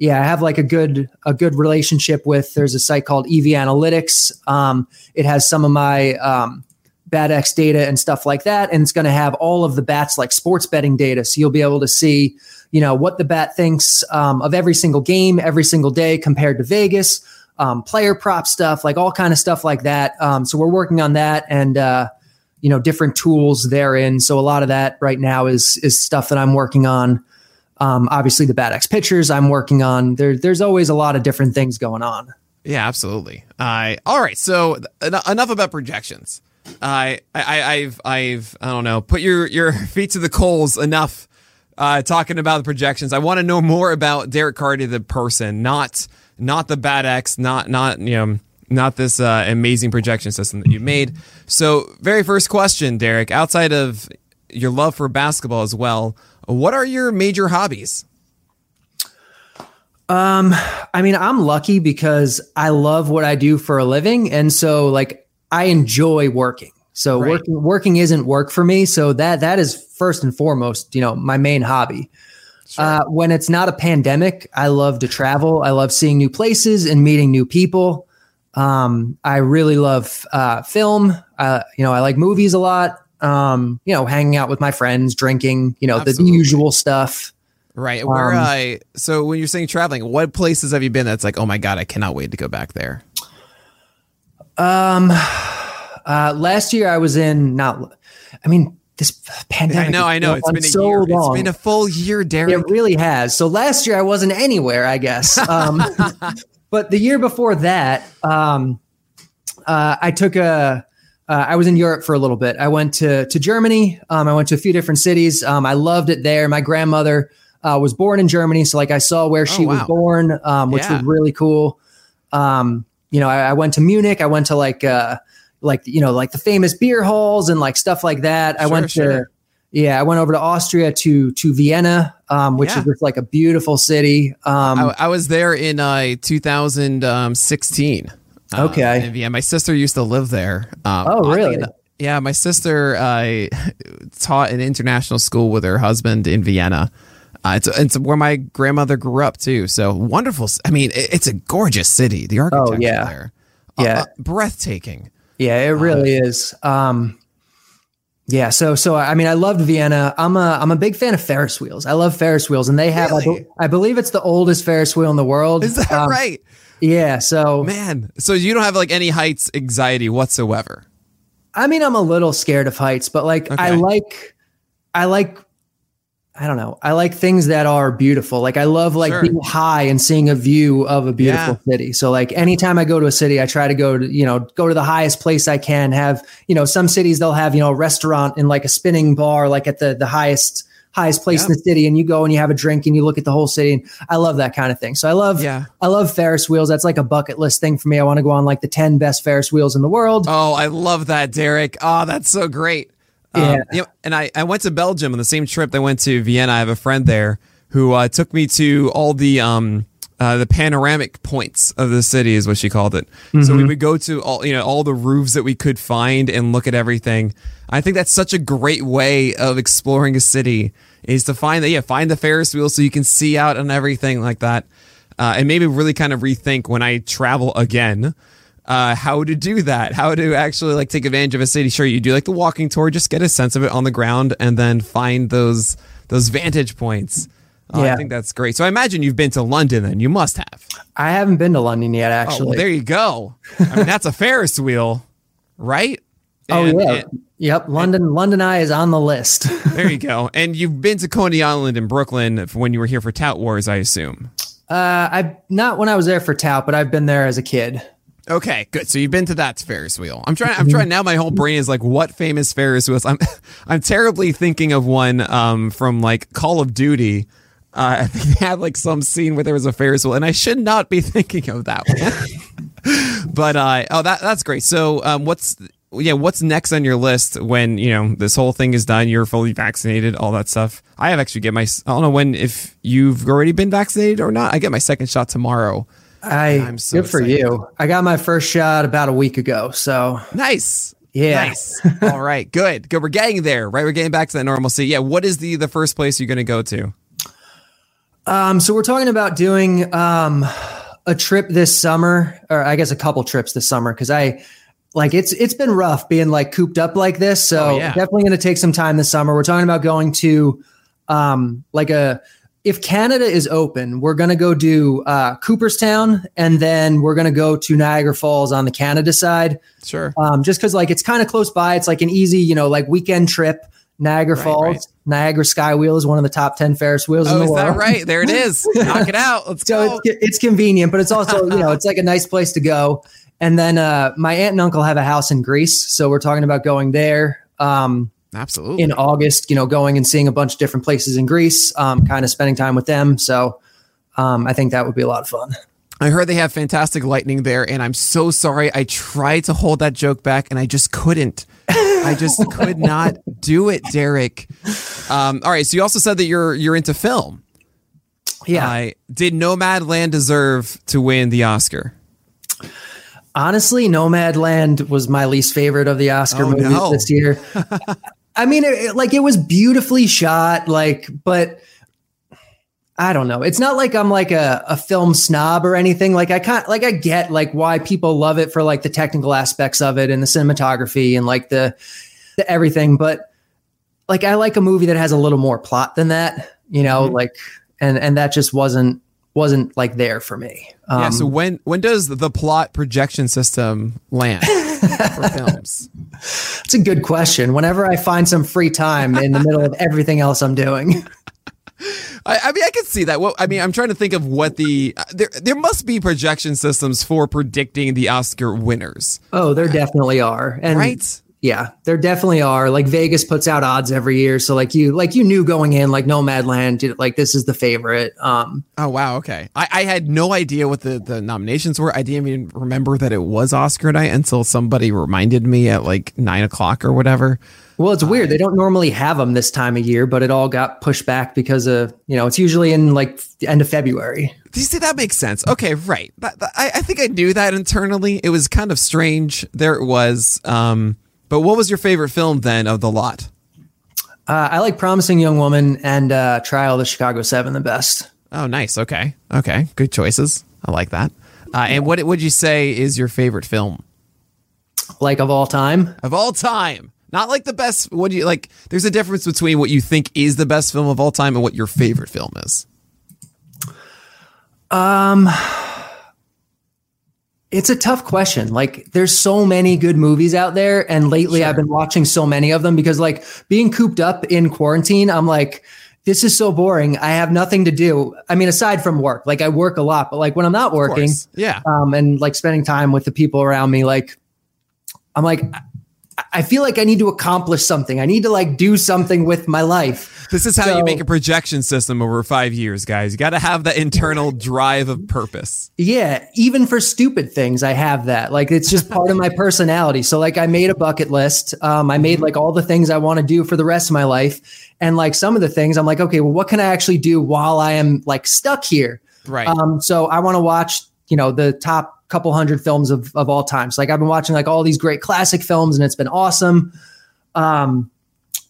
Yeah. I have like a good a good relationship with. There's a site called EV Analytics. Um, it has some of my um, X data and stuff like that, and it's going to have all of the bats like sports betting data. So you'll be able to see you know, what the bat thinks um, of every single game, every single day compared to Vegas, um, player prop stuff, like all kind of stuff like that. Um, so we're working on that and, uh, you know, different tools therein. So a lot of that right now is, is stuff that I'm working on. Um, obviously the BAT X pitchers I'm working on. There, there's always a lot of different things going on.
Yeah, absolutely. Uh, all right. So en- enough about projections. I, I, I've, I've, I don't know, put your, your (laughs) feet to the coals enough uh, talking about the projections. I want to know more about Derek Carty, the person, not not the BAT X, not not you know not this uh, amazing projection system that you made. So, very first question, Derek. Outside of your love for basketball as well, what are your major hobbies?
Um, I mean, I'm lucky because I love what I do for a living, and so like I enjoy working. So right. working working isn't work for me. So that that is first and foremost, you know, my main hobby. Sure. Uh, when it's not a pandemic, I love to travel. I love seeing new places and meeting new people. Um, I really love uh, film. Uh, you know, I like movies a lot. Um, you know, hanging out with my friends, drinking. You know, Absolutely. the usual stuff.
Right. Where um, I so when you're saying traveling, what places have you been that's like, oh my god, I cannot wait to go back there?
Um uh, last year I was in not. I mean, this pandemic.
I know, I know. It's been so year. Long. It's been a full year, Derek.
It really has. So last year I wasn't anywhere, I guess. (laughs) Um, (laughs) but the year before that, um, uh, I took a. Uh, I was in Europe for a little bit. I went to to Germany. Um, I went to a few different cities. Um, I loved it there. My grandmother uh, was born in Germany, so like I saw where she oh, wow. was born, um, which yeah. was really cool. Um, you know, I, I, went to Munich. I went to like uh, like you know like the famous beer halls and like stuff like that. Sure, I went sure. to yeah, I went over to Austria to to Vienna, um, which yeah. is just like a beautiful city. Um,
I, I, was there in uh, 2016.
Um, okay.
Uh, yeah, my sister used to live there.
Um, oh, really?
Enough, yeah, my sister uh, (laughs) taught an international school with her husband in Vienna. Uh, it's it's where my grandmother grew up too. So wonderful. I mean, it, it's a gorgeous city. The architecture oh, yeah. there,
yeah, uh,
breathtaking.
Yeah, it really uh, is. Um, yeah, so so I mean, I loved Vienna. I'm a I'm a big fan of Ferris wheels. I love Ferris wheels, and they have really? I, I, believe it's the oldest Ferris wheel in the world.
Is that um, right?
Yeah. So
man, so you don't have like any heights anxiety whatsoever.
I mean, I'm a little scared of heights, but like okay. I like I like I don't know. I like things that are beautiful. Like I love like sure. being high and seeing a view of a beautiful yeah. city. So like anytime I go to a city, I try to go to, you know, go to the highest place I can have, you know, some cities they'll have, you know, a restaurant and like a spinning bar, like at the, the highest, highest place yeah. in the city. And you go and you have a drink and you look at the whole city. And I love that kind of thing. So I love, yeah. I love Ferris wheels. That's like a bucket list thing for me. I want to go on like the 10 best Ferris wheels in the world.
Oh, I love that, Derek. Oh, that's so great. Um, yeah. Um, you know, and I, I went to Belgium on the same trip I went to Vienna. I have a friend there who uh, took me to all the um, uh, the panoramic points of the city is what she called it. Mm-hmm. So we would go to all you know all the roofs that we could find and look at everything. I think that's such a great way of exploring a city is to find that yeah find the Ferris wheel so you can see out and everything like that, uh, and maybe really kind of rethink when I travel again. Uh, how to do that, how to actually like take advantage of a city. Sure, you do like the walking tour, just get a sense of it on the ground, and then find those those vantage points. Uh, yeah. I think that's great. So I imagine you've been to London then. You must have.
I haven't been to London yet, actually. Oh,
well, there you go. I mean, that's a Ferris wheel, right? (laughs)
Oh, and, oh yeah. And, yep. London, and, London Eye is on the list. (laughs)
there you go. And you've been to Coney Island in Brooklyn when you were here for Tout Wars, I assume.
Uh, I not when I was there for Tout, but I've been there as a kid.
Okay, good. So you've been to that Ferris wheel. I'm trying. I'm trying now. My whole brain is like, what famous Ferris wheels? I'm, (laughs) I'm terribly thinking of one um, from like Call of Duty uh, I think they had like some scene where there was a Ferris wheel, and I should not be (laughs) thinking of that one. (laughs) but uh, oh, that that's great. So, um, what's yeah, what's next on your list when you know this whole thing is done? You're fully vaccinated, all that stuff. I have actually get my. I don't know when if you've already been vaccinated or not. I get my second shot tomorrow.
I I'm so good for you. I got my first shot about a week ago. So
nice.
Yeah.
Nice. all right. Good. Good. We're getting there, right? We're getting back to that normalcy. Yeah. What is the the first place you're going to go to?
Um, so we're talking about doing um, a trip this summer, or I guess a couple trips this summer, because I like it's it's been rough being like cooped up like this. So oh, yeah. definitely going to take some time this summer. We're talking about going to um, like a if Canada is open, we're going to go do uh, Cooperstown, and then we're going to go to Niagara Falls on the Canada side.
Sure.
Um, just because like it's kind of close by. It's like an easy, you know, like weekend trip. Niagara right, Falls, right. Niagara Sky Wheel is one of the top 10 Ferris wheels oh, in the
is
world.
That right? There it is. (laughs) Knock it out. Let's
so
go.
It's, it's convenient, but it's also, you know, it's like a nice place to go. And then uh, my aunt and uncle have a house in Greece. So we're talking about going there. Um,
Absolutely.
In August, you know, going and seeing a bunch of different places in Greece, um, kind of spending time with them. So um, I think that would be a lot of fun.
I heard they have fantastic lightning there, and I'm so sorry. I tried to hold that joke back, and I just couldn't. I just could not do it, Derek. Um, all right, so you also said that you're you're into film.
Yeah.
Uh, did Nomadland deserve to win the Oscar?
Honestly, Nomadland was my least favorite of the Oscar oh, movies no. this year. I mean, it, like it was beautifully shot, like, but I don't know. It's not like I'm like a, a film snob or anything. Like I can't like I get like why people love it for like the technical aspects of it and the cinematography and like the the everything, but like I like a movie that has a little more plot than that, you know, mm-hmm. like and and that just wasn't wasn't like there for me.
Um, yeah. So when when does the plot projection system land for (laughs) films?
It's a good question. Whenever I find some free time in the middle of everything else I'm doing.
I, I, mean, I can see that. Well, I mean, I'm trying to think of what the uh, there there must be projection systems for predicting the Oscar winners.
Oh, there definitely are,
and right.
Yeah, there definitely are. Like Vegas puts out odds every year, so like you like you knew going in, like Nomadland, like this is the favorite. Um.
Oh wow, okay. I, I had no idea what the the nominations were. I didn't even remember that it was Oscar night until somebody reminded me at like nine o'clock or whatever.
Well, it's weird. They don't normally have them this time of year, but it all got pushed back because of you know it's usually in like the end of February.
Do you see that makes sense? Okay, right. I, I think I knew that internally. It was kind of strange. There it was. Um, but what was your favorite film then of the lot?
Uh, I like Promising Young Woman and uh, Trial of the Chicago Seven the best.
Oh, nice. Okay, okay, good choices. I like that. Uh, and what would you say is your favorite film?
Like of all time?
Of all time. Not like the best. What do you like? There's a difference between what you think is the best film of all time and what your favorite film is.
Um, it's a tough question. Like, there's so many good movies out there, and lately sure. I've been watching so many of them because, like, being cooped up in quarantine, I'm like, this is so boring. I have nothing to do. I mean, aside from work, like I work a lot, but like when I'm not working,
yeah,
um, and like spending time with the people around me, like I'm like I feel like I need to accomplish something. I need to like do something with my life.
This is how so, you make a projection system over five years, guys. You got to have that internal drive of purpose.
Yeah. Even for stupid things, I have that. Like it's just part of my (laughs) personality. So, like, I made a bucket list. Um, I made mm-hmm. like all the things I want to do for the rest of my life. And like some of the things, I'm like, okay, well, what can I actually do while I am like stuck here?
Right.
Um, so I want to watch, you know, the top couple hundred films of, of all times. So like I've been watching like all these great classic films and it's been awesome. Um,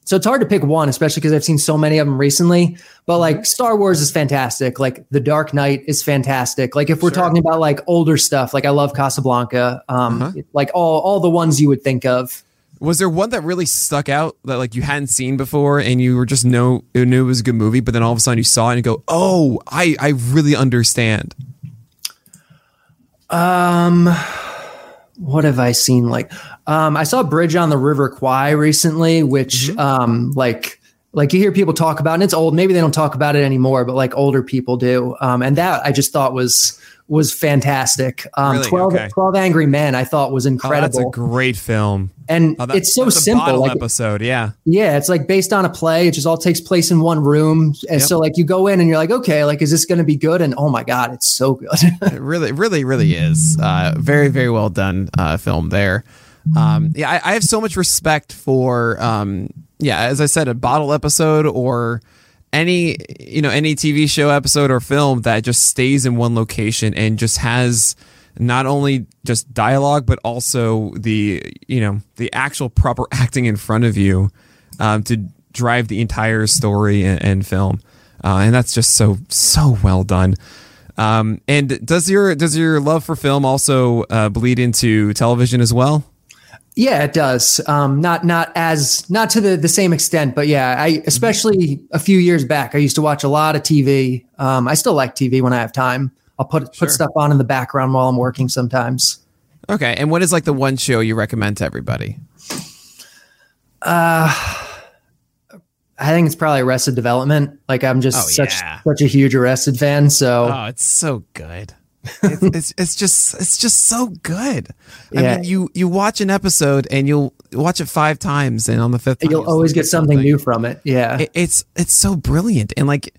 so it's hard to pick one, especially because I've seen so many of them recently. But like Star Wars is fantastic. Like The Dark Knight is fantastic. Like if we're sure. talking about like older stuff, like I love Casablanca. Um, uh-huh. like all all the ones you would think of.
Was there one that really stuck out that like you hadn't seen before and you were just know you knew it was a good movie, but then all of a sudden you saw it and you go, "Oh, I I really understand."
Um, what have I seen? Like, um, I saw Bridge on the River Kwai recently, which mm-hmm. um, like like you hear people talk about, and it's old. Maybe they don't talk about it anymore, but like older people do. Um, and that I just thought was was fantastic. Um, really? 12, okay. 12 Angry Men I thought was incredible.
Oh, that's a great film.
And oh, that, it's so simple.
like, episode, yeah.
Yeah, it's like based on a play. It just all takes place in one room. And yep. so like you go in and you're like, okay, like is this going to be good? And oh my god, it's so good. (laughs)
it really, really, really is. Uh, very, very well done uh, film there. Um, yeah, I, I, have so much respect for, um, yeah, as I said, a bottle episode or any you know any TV show episode or film that just stays in one location and just has not only just dialogue but also the you know the actual proper (laughs) acting in front of you um, to drive the entire story and, and film. Uh, and that's just so so well done. Um, and does your does your love for film also uh, bleed into television as well
yeah, it does. Um, not not as not to the the same extent, but yeah, I especially a few years back, I used to watch a lot of TV. Um, I still like TV when I have time. I'll put sure. put stuff on in the background while I'm working sometimes.
Okay, and what is like the one show you recommend to everybody?
Uh, I think it's probably Arrested Development. Like I'm just oh, such yeah. such a huge Arrested fan. So
oh, it's so good it's, it's, it's just it's just so good. I yeah. mean, you you watch an episode and you'll watch it five times, and on the fifth,
you'll always get something, something, new from it. Yeah,
it, it's it's so brilliant, and like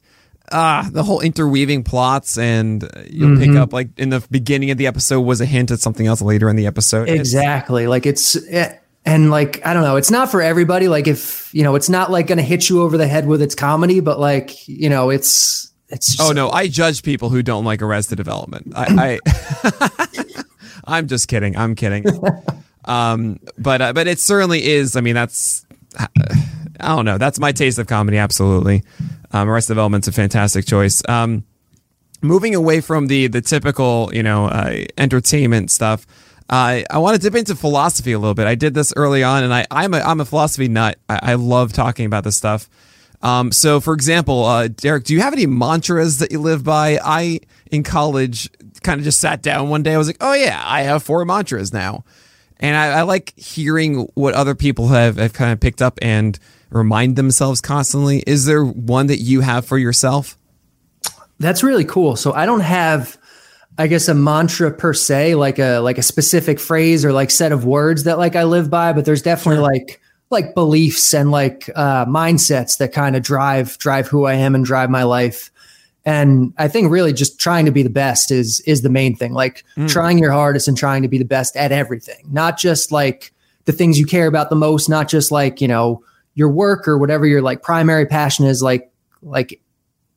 ah, the whole interweaving plots, and you'll mm-hmm. pick up like in the beginning of the episode was a hint at something else later in the episode.
Exactly, it's, like it's. It, and like I don't know, it's not for everybody. Like if you know, it's not like going to hit you over the head with its comedy, but like you know, it's it's
oh no, I judge people who don't like Arrested Development. I, I (laughs) I'm just kidding. I'm kidding. Um, but uh, but it certainly is. I mean, that's I don't know. That's my taste of comedy. Absolutely. Um, Arrested Development's a fantastic choice. Um, moving away from the the typical you know uh, entertainment stuff. Uh, I want to dip into philosophy a little bit. I did this early on, and I, I'm a I'm a philosophy nut. I, I love talking about this stuff. Um, so, for example, uh, Derek, do you have any mantras that you live by? I, in college, kind of just sat down one day. I was like, oh, yeah, I have four mantras now. And I, I like hearing what other people have, have kind of picked up and remind themselves constantly. Is there one that you have for yourself?
That's really cool. So, I don't have. I guess a mantra per se, like a like a specific phrase or like set of words that like I live by, but there's definitely sure. like like beliefs and like uh, mindsets that kind of drive drive who I am and drive my life. And I think really just trying to be the best is is the main thing. Like mm. trying your hardest and trying to be the best at everything, not just like the things you care about the most, not just like you know your work or whatever your like primary passion is. Like like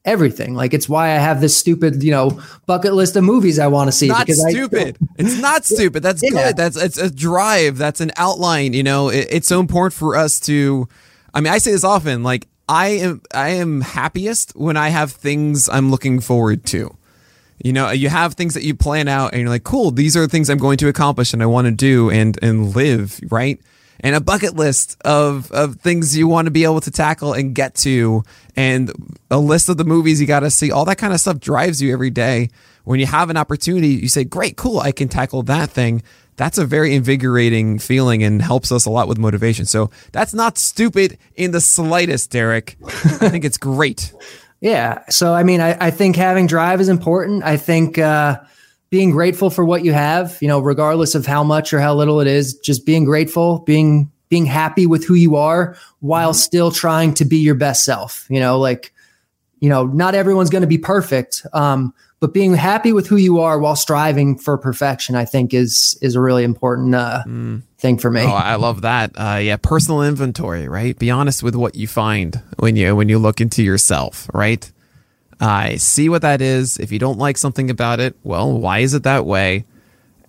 everything. Like it's why I have this stupid, you know, bucket list of movies I want to see.
Not stupid. I, it's not (laughs) stupid. That's yeah. good. That's it's a drive. That's an outline. You know, it, it's so important for us to. I mean, I say this often. Like I am, I am happiest when I have things I'm looking forward to. You know, you have things that you plan out, and you're like, "Cool, these are the things I'm going to accomplish, and I want to do and and live." Right and a bucket list of, of things you want to be able to tackle and get to, and a list of the movies you got to see. All that kind of stuff drives you every day. When you have an opportunity, you say, Great, cool, I can tackle that thing. That's a very invigorating feeling and helps us a lot with motivation. So that's not stupid in the slightest, Derek. I think it's great. (laughs)
Yeah. So, I mean, I, I think having drive is important. I think, uh, being grateful for what you have, you know, regardless of how much or how little it is, just being grateful, being being happy with who you are while mm-hmm. still trying to be your best self. You know, like, you know, not everyone's going to be perfect. Um, but being happy with who you are while striving for perfection, I think is is a really important uh, mm. thing for me. Oh,
I love that. Uh, yeah, personal inventory, right? Be honest with what you find when you when you look into yourself, right? I see what that is. If you don't like something about it, well, why is it that way?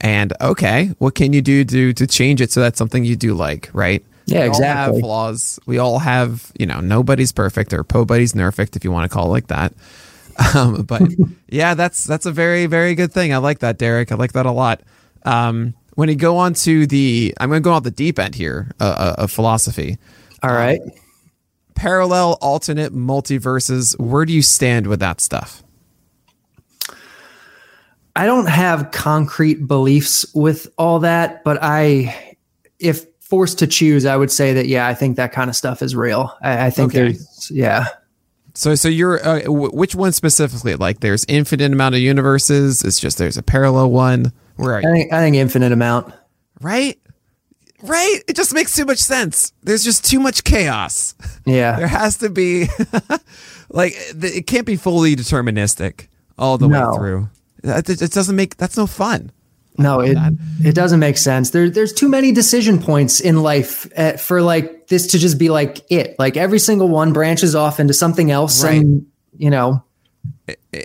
And okay, what can you do to to change it so that's something you do like, right?
Yeah,
we
exactly.
All have flaws. We all have, you know, nobody's perfect or nobody's nerfect if you want to call it like that. Um, (laughs) but (laughs) yeah, that's that's a very very good thing. I like that, Derek. I like that a lot. Um, when you go on to the, I'm going to go on the deep end here uh, uh, of philosophy.
All right.
Um, parallel, alternate, multiverses. Where do you stand with that stuff?
I don't have concrete beliefs with all that, but I, if forced to choose, I would say that yeah, I think that kind of stuff is real. I, I think okay. there's yeah.
So, so you're uh, w- which one specifically? Like, there's infinite amount of universes. It's just there's a parallel one. Where are you?
I think, I think infinite amount.
Right, right. It just makes too much sense. There's just too much chaos.
Yeah,
there has to be (laughs) like it can't be fully deterministic all the no. way through. It doesn't make that's no fun.
No, it it doesn't make sense. There there's too many decision points in life uh, for like this to just be like it. Like every single one branches off into something else, right. and you know.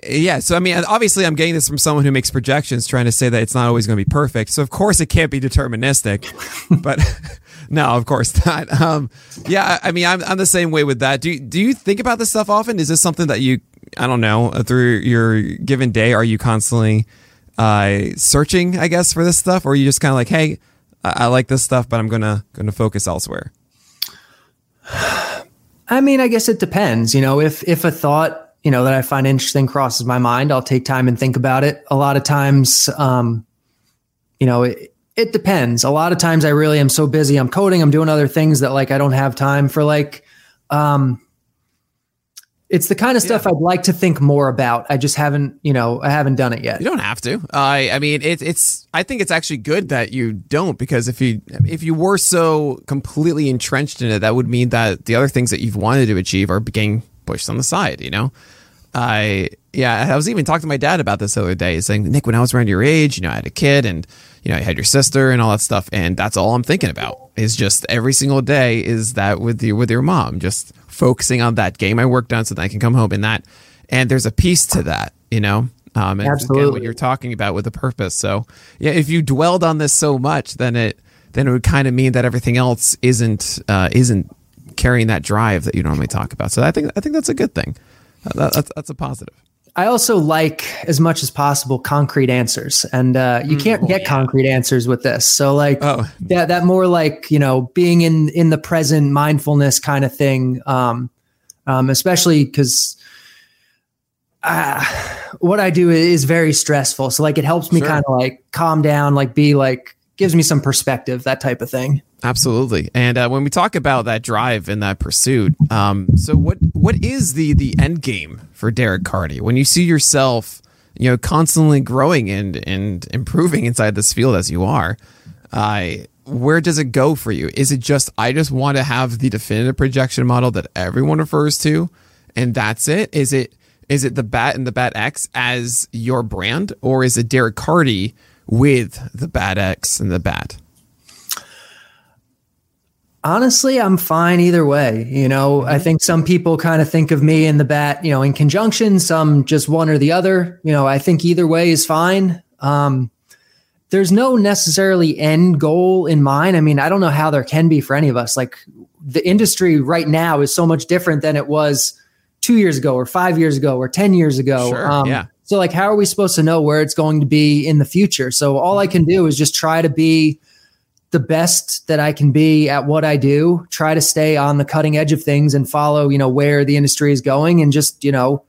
Yeah, so I mean, obviously, I'm getting this from someone who makes projections, trying to say that it's not always going to be perfect. So of course, it can't be deterministic. (laughs) but (laughs) no, of course not. Um, yeah, I mean, I'm I'm the same way with that. Do do you think about this stuff often? Is this something that you I don't know through your given day? Are you constantly uh, searching, I guess, for this stuff, or are you just kind of like, hey, I-, I like this stuff, but I'm gonna gonna focus elsewhere? (sighs)
I mean, I guess it depends. You know, if if a thought you know that I find interesting crosses my mind, I'll take time and think about it. A lot of times, um, you know, it, it depends. A lot of times, I really am so busy. I'm coding. I'm doing other things that like I don't have time for like. Um, it's the kind of stuff yeah. I'd like to think more about. I just haven't, you know, I haven't done it yet.
You don't have to. I, I mean, it's, it's. I think it's actually good that you don't because if you, if you were so completely entrenched in it, that would mean that the other things that you've wanted to achieve are being pushed on the side. You know, I, yeah, I was even talking to my dad about this the other day, saying, Nick, when I was around your age, you know, I had a kid and you know, I had your sister and all that stuff, and that's all I'm thinking about. Is just every single day is that with you with your mom, just focusing on that, game I worked on so that I can come home and that. And there's a piece to that, you know?
Um, and Absolutely. Again,
what you're talking about with a purpose. So yeah, if you dwelled on this so much, then it, then it would kind of mean that everything else isn't, uh, isn't carrying that drive that you normally talk about. So I think, I think that's a good thing. That, that's, that's a positive.
I also like as much as possible concrete answers, and uh, you mm, can't get concrete answers with this. So like oh. that that more like you know being in in the present mindfulness kind of thing, um, um, especially because uh, what I do is very stressful. So like it helps me sure. kind of like calm down, like be like gives me some perspective, that type of thing.
Absolutely. And uh, when we talk about that drive and that pursuit, um, so what what is the the end game for Derek Carty? When you see yourself, you know, constantly growing and and improving inside this field as you are, uh, where does it go for you? Is it just I just want to have the definitive projection model that everyone refers to, and that's it? Is it is it the Bat and the Bat X as your brand, or is it Derek Carty? with the Bat X and the Bat?
Honestly, I'm fine either way. You know, I mm-hmm. think some people kind of think of me and the bat, you know, in conjunction, some just one or the other. You know, I think either way is fine. Um, there's no necessarily end goal in mind. I mean, I don't know how there can be for any of us. Like the industry right now is so much different than it was two years ago or five years ago or 10 years ago.
Sure, um, yeah.
So like how are we supposed to know where it's going to be in the future? So all I can do is just try to be the best that I can be at what I do, try to stay on the cutting edge of things and follow, you know, where the industry is going and just, you know,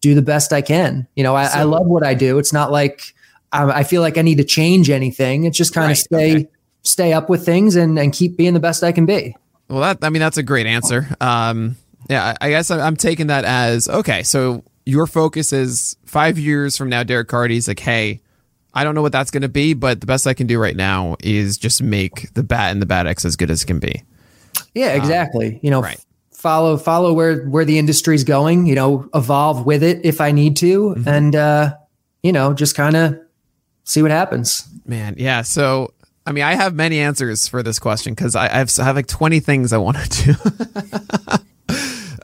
do the best I can. You know, I, so, I love what I do. It's not like I, I, feel like I need to change anything. It's just kind right, of stay okay. stay up with things and and keep being the best I can be.
Well, that I mean that's a great answer. Um, yeah, I, guess I'm taking that as okay. So your focus is five years from now, Derek Carty's like, hey, I don't know what that's going to be, but the best I can do right now is just make the bat and the bat X as good as it can be.
Yeah, um, exactly. Um, you know, right. follow follow where where the industry's going. You know, evolve with it if I need to, mm-hmm. and uh, you know, just kind of see what happens.
Man, yeah. So I mean, I have many answers for this question because I, I, have, I have like 20 things I want to do. (laughs)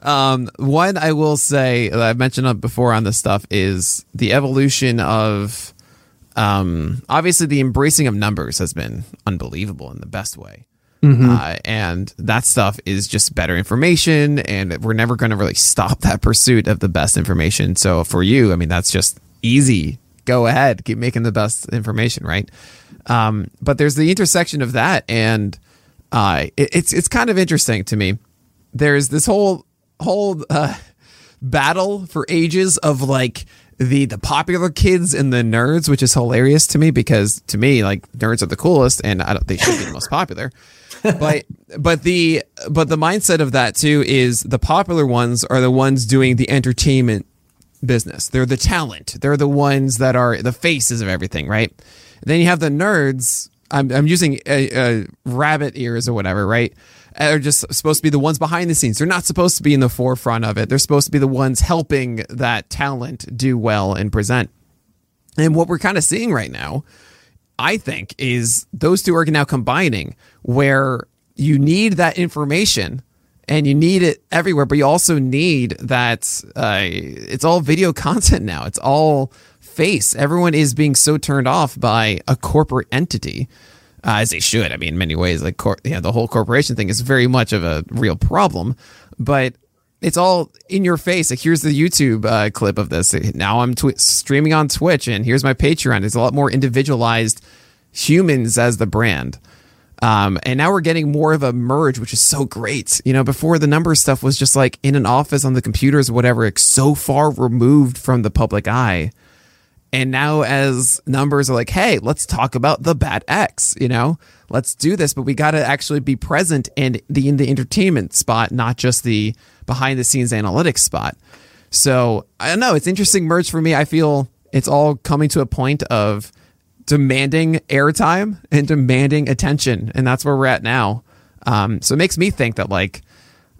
Um, one I will say that I've mentioned before on this stuff is the evolution of, um, obviously the embracing of numbers has been unbelievable in the best way. Mm-hmm. Uh, and that stuff is just better information, and we're never going to really stop that pursuit of the best information. So for you, I mean, that's just easy. Go ahead, keep making the best information, right? Um, but there's the intersection of that, and uh, it, it's it's kind of interesting to me. There's this whole whole uh, battle for ages of like the the popular kids and the nerds, which is hilarious to me because to me, like nerds are the coolest, and I don't, they should be the most popular (laughs) but but the but the mindset of that too is the popular ones are the ones doing the entertainment business. They're the talent. They're the ones that are the faces of everything, right? Then you have the nerds. I'm I'm using a, a rabbit ears or whatever, right? Are just supposed to be the ones behind the scenes. They're not supposed to be in the forefront of it. They're supposed to be the ones helping that talent do well and present. And what we're kind of seeing right now I think, is those two are now combining where you need that information and you need it everywhere, but you also need that uh, it's all video (laughs) content now. It's all face. Everyone is being so turned off by a corporate entity. Uh, as they should. I mean, in many ways, like cor- yeah, the whole corporation thing is very much of a real problem. But it's all in your face. Like here's the YouTube uh, clip of this. Now I'm tw- streaming on Twitch, and here's my Patreon. It's a lot more individualized humans as the brand. Um, and now we're getting more of a merge, which is so great. You know, before the number stuff was just like in an office on the computers whatever, it's so far removed from the public eye. And now, as numbers are like, hey, let's talk about the Bat X, you know, let's do this, but we got to actually be present in the in the entertainment spot, not just the behind the scenes analytics spot. So I don't know. It's interesting merge for me. I feel it's all coming to a point of demanding airtime and demanding attention, and that's where we're at now. Um, so it makes me think that like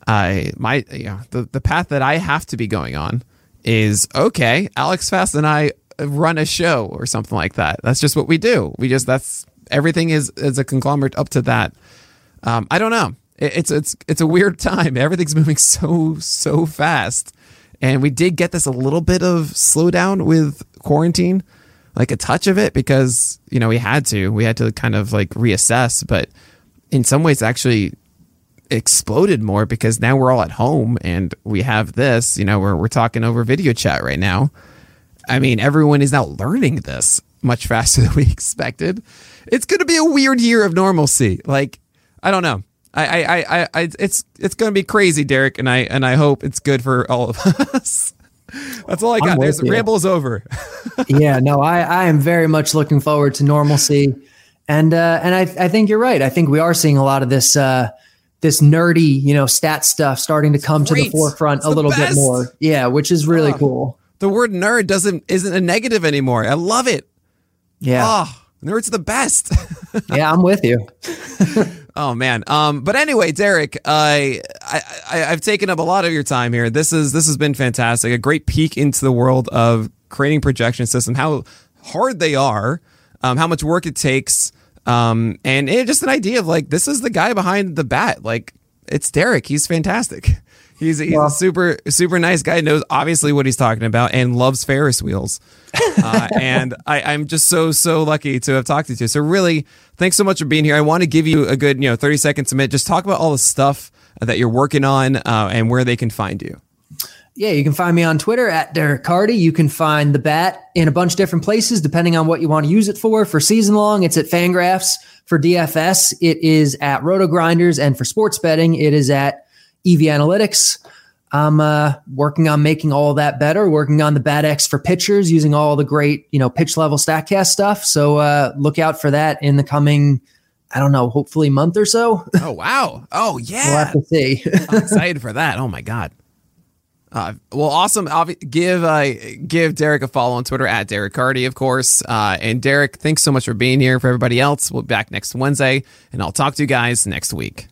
I my know the the path that I have to be going on is okay. Alex Fast and I run a show or something like that. That's just what we do. We just that's everything is is a conglomerate up to that. Um, I don't know. It, it's it's it's a weird time. Everything's moving (laughs) so so fast, and we did get this a little bit of slowdown with quarantine, like a touch of it because you know we had to we had to kind of like reassess, but in some ways actually exploded more because now we're all at home and we have this. You know, we're we're talking over video chat right now I mean, everyone is now learning this much faster (laughs) than we expected. It's going to be a weird year of normalcy. Like, I don't know. I, I, I, I it's, it's going to be crazy, Derek, and I, and I hope it's good for all of (laughs) us. That's all I got. There's rambles over. (laughs)
yeah, no, I, I am very much looking forward to normalcy, and uh, and I, I think you're right. I think we are seeing a lot of this, uh, this nerdy, you know, stat stuff starting to come to the forefront it's a little bit more. Yeah, which is really oh. cool
the word nerd doesn't isn't a negative anymore. I love it.
Yeah.
Oh, nerds are the best. (laughs)
yeah, I'm with you. (laughs)
oh man. Um, but anyway, Derek, I, I I've taken up a lot of your time here. This is this has been fantastic. A great peek into the world of creating projection system, how hard they are, um, how much work it takes. Um, and it, just an idea of like this is the guy behind the bat. Like it's Derek. He's fantastic. He's, he's well, a super super nice guy. Knows obviously what he's talking about and loves Ferris wheels. (laughs) Uh, and I, am just so so lucky to have talked to you. So really, thanks so much for being here. I want to give you a good you know 30 seconds to minute. Just talk about all the stuff that you're working on uh, and where they can find you.
Yeah, you can find me on Twitter at Derek Carty. You can find the bat in a bunch of different places depending on what you want to use it for. For season long, it's at Fangraphs. For DFS, it is at Roto Grinders, and for sports betting, it is at EV Analytics. I'm uh, working on making all that better, working on the BAT X for pitchers, using all the great, you know, pitch level StatCast stuff. So uh, look out for that in the coming, I don't know, hopefully month or so.
Oh, wow. Oh, yeah. (laughs)
we'll have to see. (laughs)
I'm excited for that. Oh, my God. Uh, well, awesome. Give uh, give Derek a follow on Twitter at Derek Carty, of course. Uh, and Derek, thanks so much for being here. For everybody else, we'll be back next Wednesday, and I'll talk to you guys next week.